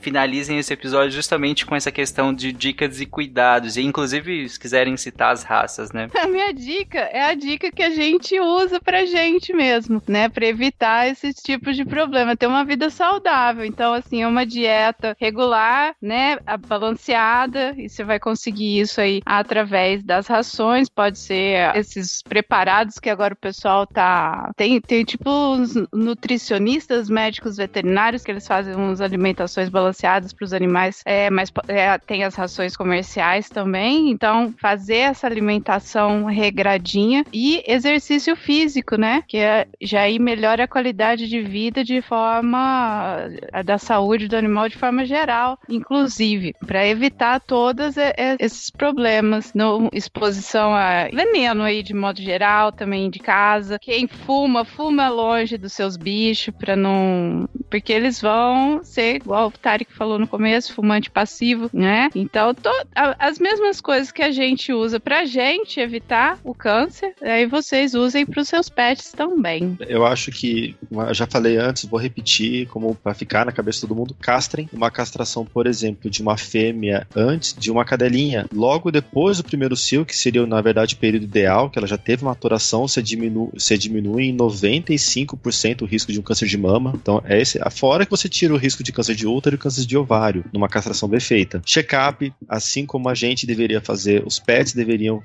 finalizem esse episódio justamente com essa questão questão de dicas e cuidados. E inclusive, se quiserem citar as raças, né? A minha dica é a dica que a gente usa pra gente mesmo, né? Pra evitar esses tipos de problema. Ter uma vida saudável. Então, assim, uma dieta regular, né? Balanceada. E você vai conseguir isso aí através das rações. Pode ser esses preparados que agora o pessoal tá. Tem, tem tipo os nutricionistas, médicos veterinários, que eles fazem umas alimentações balanceadas para os animais, é, mas é, tem as rações comerciais também. Então, fazer essa alimentação regradinha e exercício físico, né? Que é, já aí melhora a qualidade de vida de forma da saúde do animal de forma geral, inclusive, para evitar todos esses problemas, no exposição a veneno aí de modo geral, também de casa. Quem fuma, fuma longe dos seus bichos para não, porque eles vão ser igual o Tarek falou no começo, fumante passivo, né? Então, to, a, as mesmas coisas que a gente usa pra gente evitar o câncer, aí vocês usem pros seus pets também. Eu acho que, já falei antes, vou repetir, como para ficar na cabeça de todo mundo, castrem uma castração, por exemplo, de uma fêmea antes de uma cadelinha. Logo depois do primeiro cio, que seria, na verdade, o período ideal, que ela já teve maturação, você diminui, você diminui em 95% o risco de um câncer de mama. Então, é esse, fora que você tira o risco de câncer de útero e câncer de ovário, numa castração bem feita. Check-up, assim como a gente deveria fazer, os pets deveriam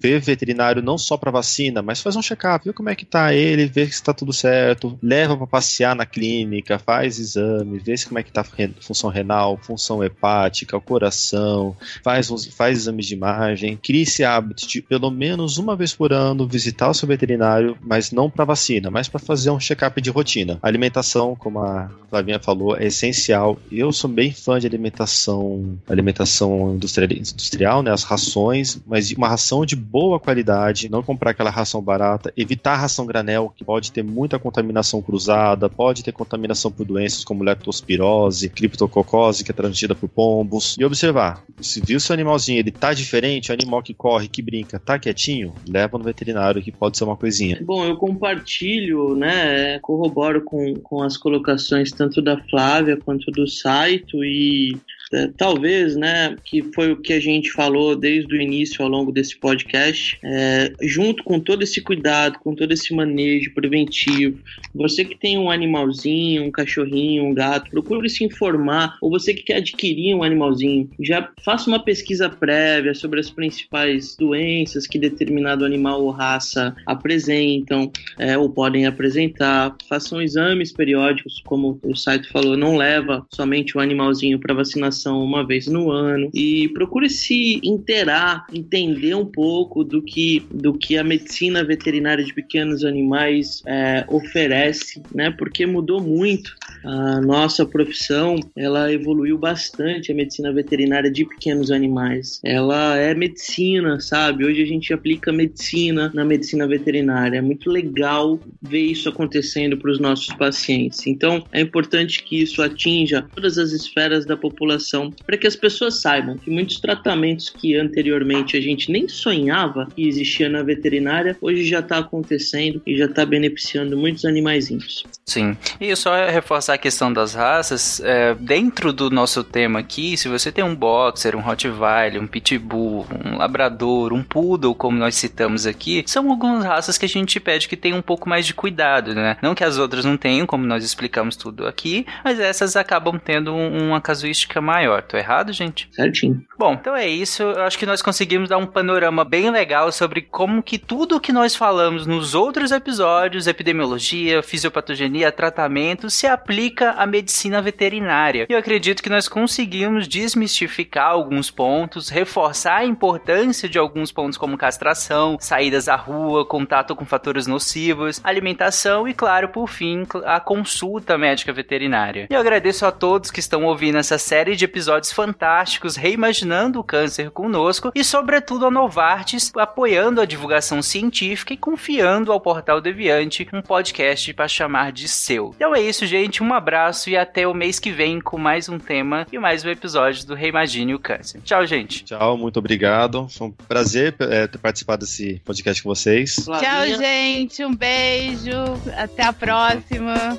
ver veterinário não só para vacina, mas fazer um check-up, ver como é que tá ele, ver se está tudo certo, leva para passear na clínica, faz exame, vê se como é que tá função renal, função hepática, o coração, faz, faz exames de imagem, cria esse hábito de pelo menos uma vez por ano visitar o seu veterinário, mas não para vacina, mas para fazer um check-up de rotina. A alimentação, como a Flavinha falou, é essencial. Eu sou bem fã de alimentação, alimentação industrial, industrial, né, as rações, mas uma ração de boa qualidade, não comprar aquela ração barata, evitar a ração granel, que pode ter muita contaminação cruzada, pode ter contaminação por doenças como leptospirose, criptococose, que é transmitida por pombos. E observar, se viu seu animalzinho, ele tá diferente, o animal que corre, que brinca, tá quietinho, leva no veterinário que pode ser uma coisinha. Bom, eu compartilho, né, corroboro com, com as colocações tanto da Flávia quanto do Saito e é, talvez, né, que foi o que a gente falou desde o início ao longo desse podcast, é, junto com todo esse cuidado, com todo esse manejo preventivo, você que tem um animalzinho, um cachorrinho, um gato, procure se informar, ou você que quer adquirir um animalzinho, já faça uma pesquisa prévia sobre as principais doenças que determinado animal ou raça apresentam é, ou podem apresentar, façam exames periódicos, como o site falou, não leva somente o animalzinho para vacinação vacinação uma vez no ano e procure se inteirar, entender um pouco do que, do que a medicina veterinária de pequenos animais é, oferece, né? Porque mudou muito a nossa profissão, ela evoluiu bastante a medicina veterinária de pequenos animais. Ela é medicina, sabe? Hoje a gente aplica medicina na medicina veterinária. É muito legal ver isso acontecendo para os nossos pacientes. Então, é importante que isso atinja todas as esferas da população para que as pessoas saibam que muitos tratamentos que anteriormente a gente nem sonhava que existia na veterinária, hoje já está acontecendo e já está beneficiando muitos animaizinhos. Sim, e só reforçar a questão das raças, é, dentro do nosso tema aqui, se você tem um boxer, um Rottweiler, um Pitbull, um Labrador, um Poodle, como nós citamos aqui, são algumas raças que a gente pede que tenham um pouco mais de cuidado, né? Não que as outras não tenham, como nós explicamos tudo aqui, mas essas acabam tendo uma casuística maior. Tô errado, gente? Certinho. Bom, então é isso. Eu acho que nós conseguimos dar um panorama bem legal sobre como que tudo que nós falamos nos outros episódios, epidemiologia, fisiopatogenia, tratamento, se aplica à medicina veterinária. E eu acredito que nós conseguimos desmistificar alguns pontos, reforçar a importância de alguns pontos como castração, saídas à rua, contato com fatores nocivos, alimentação e, claro, por fim, a consulta médica veterinária. E eu agradeço a todos que estão ouvindo essa série de episódios fantásticos reimaginando o câncer conosco e, sobretudo, a Novartis apoiando a divulgação científica e confiando ao Portal Deviante um podcast para chamar de seu. Então é isso, gente. Um abraço e até o mês que vem com mais um tema e mais um episódio do Reimagine o Câncer. Tchau, gente. Tchau, muito obrigado. Foi um prazer é, ter participado desse podcast com vocês. Tchau, gente. Um beijo. Até a próxima.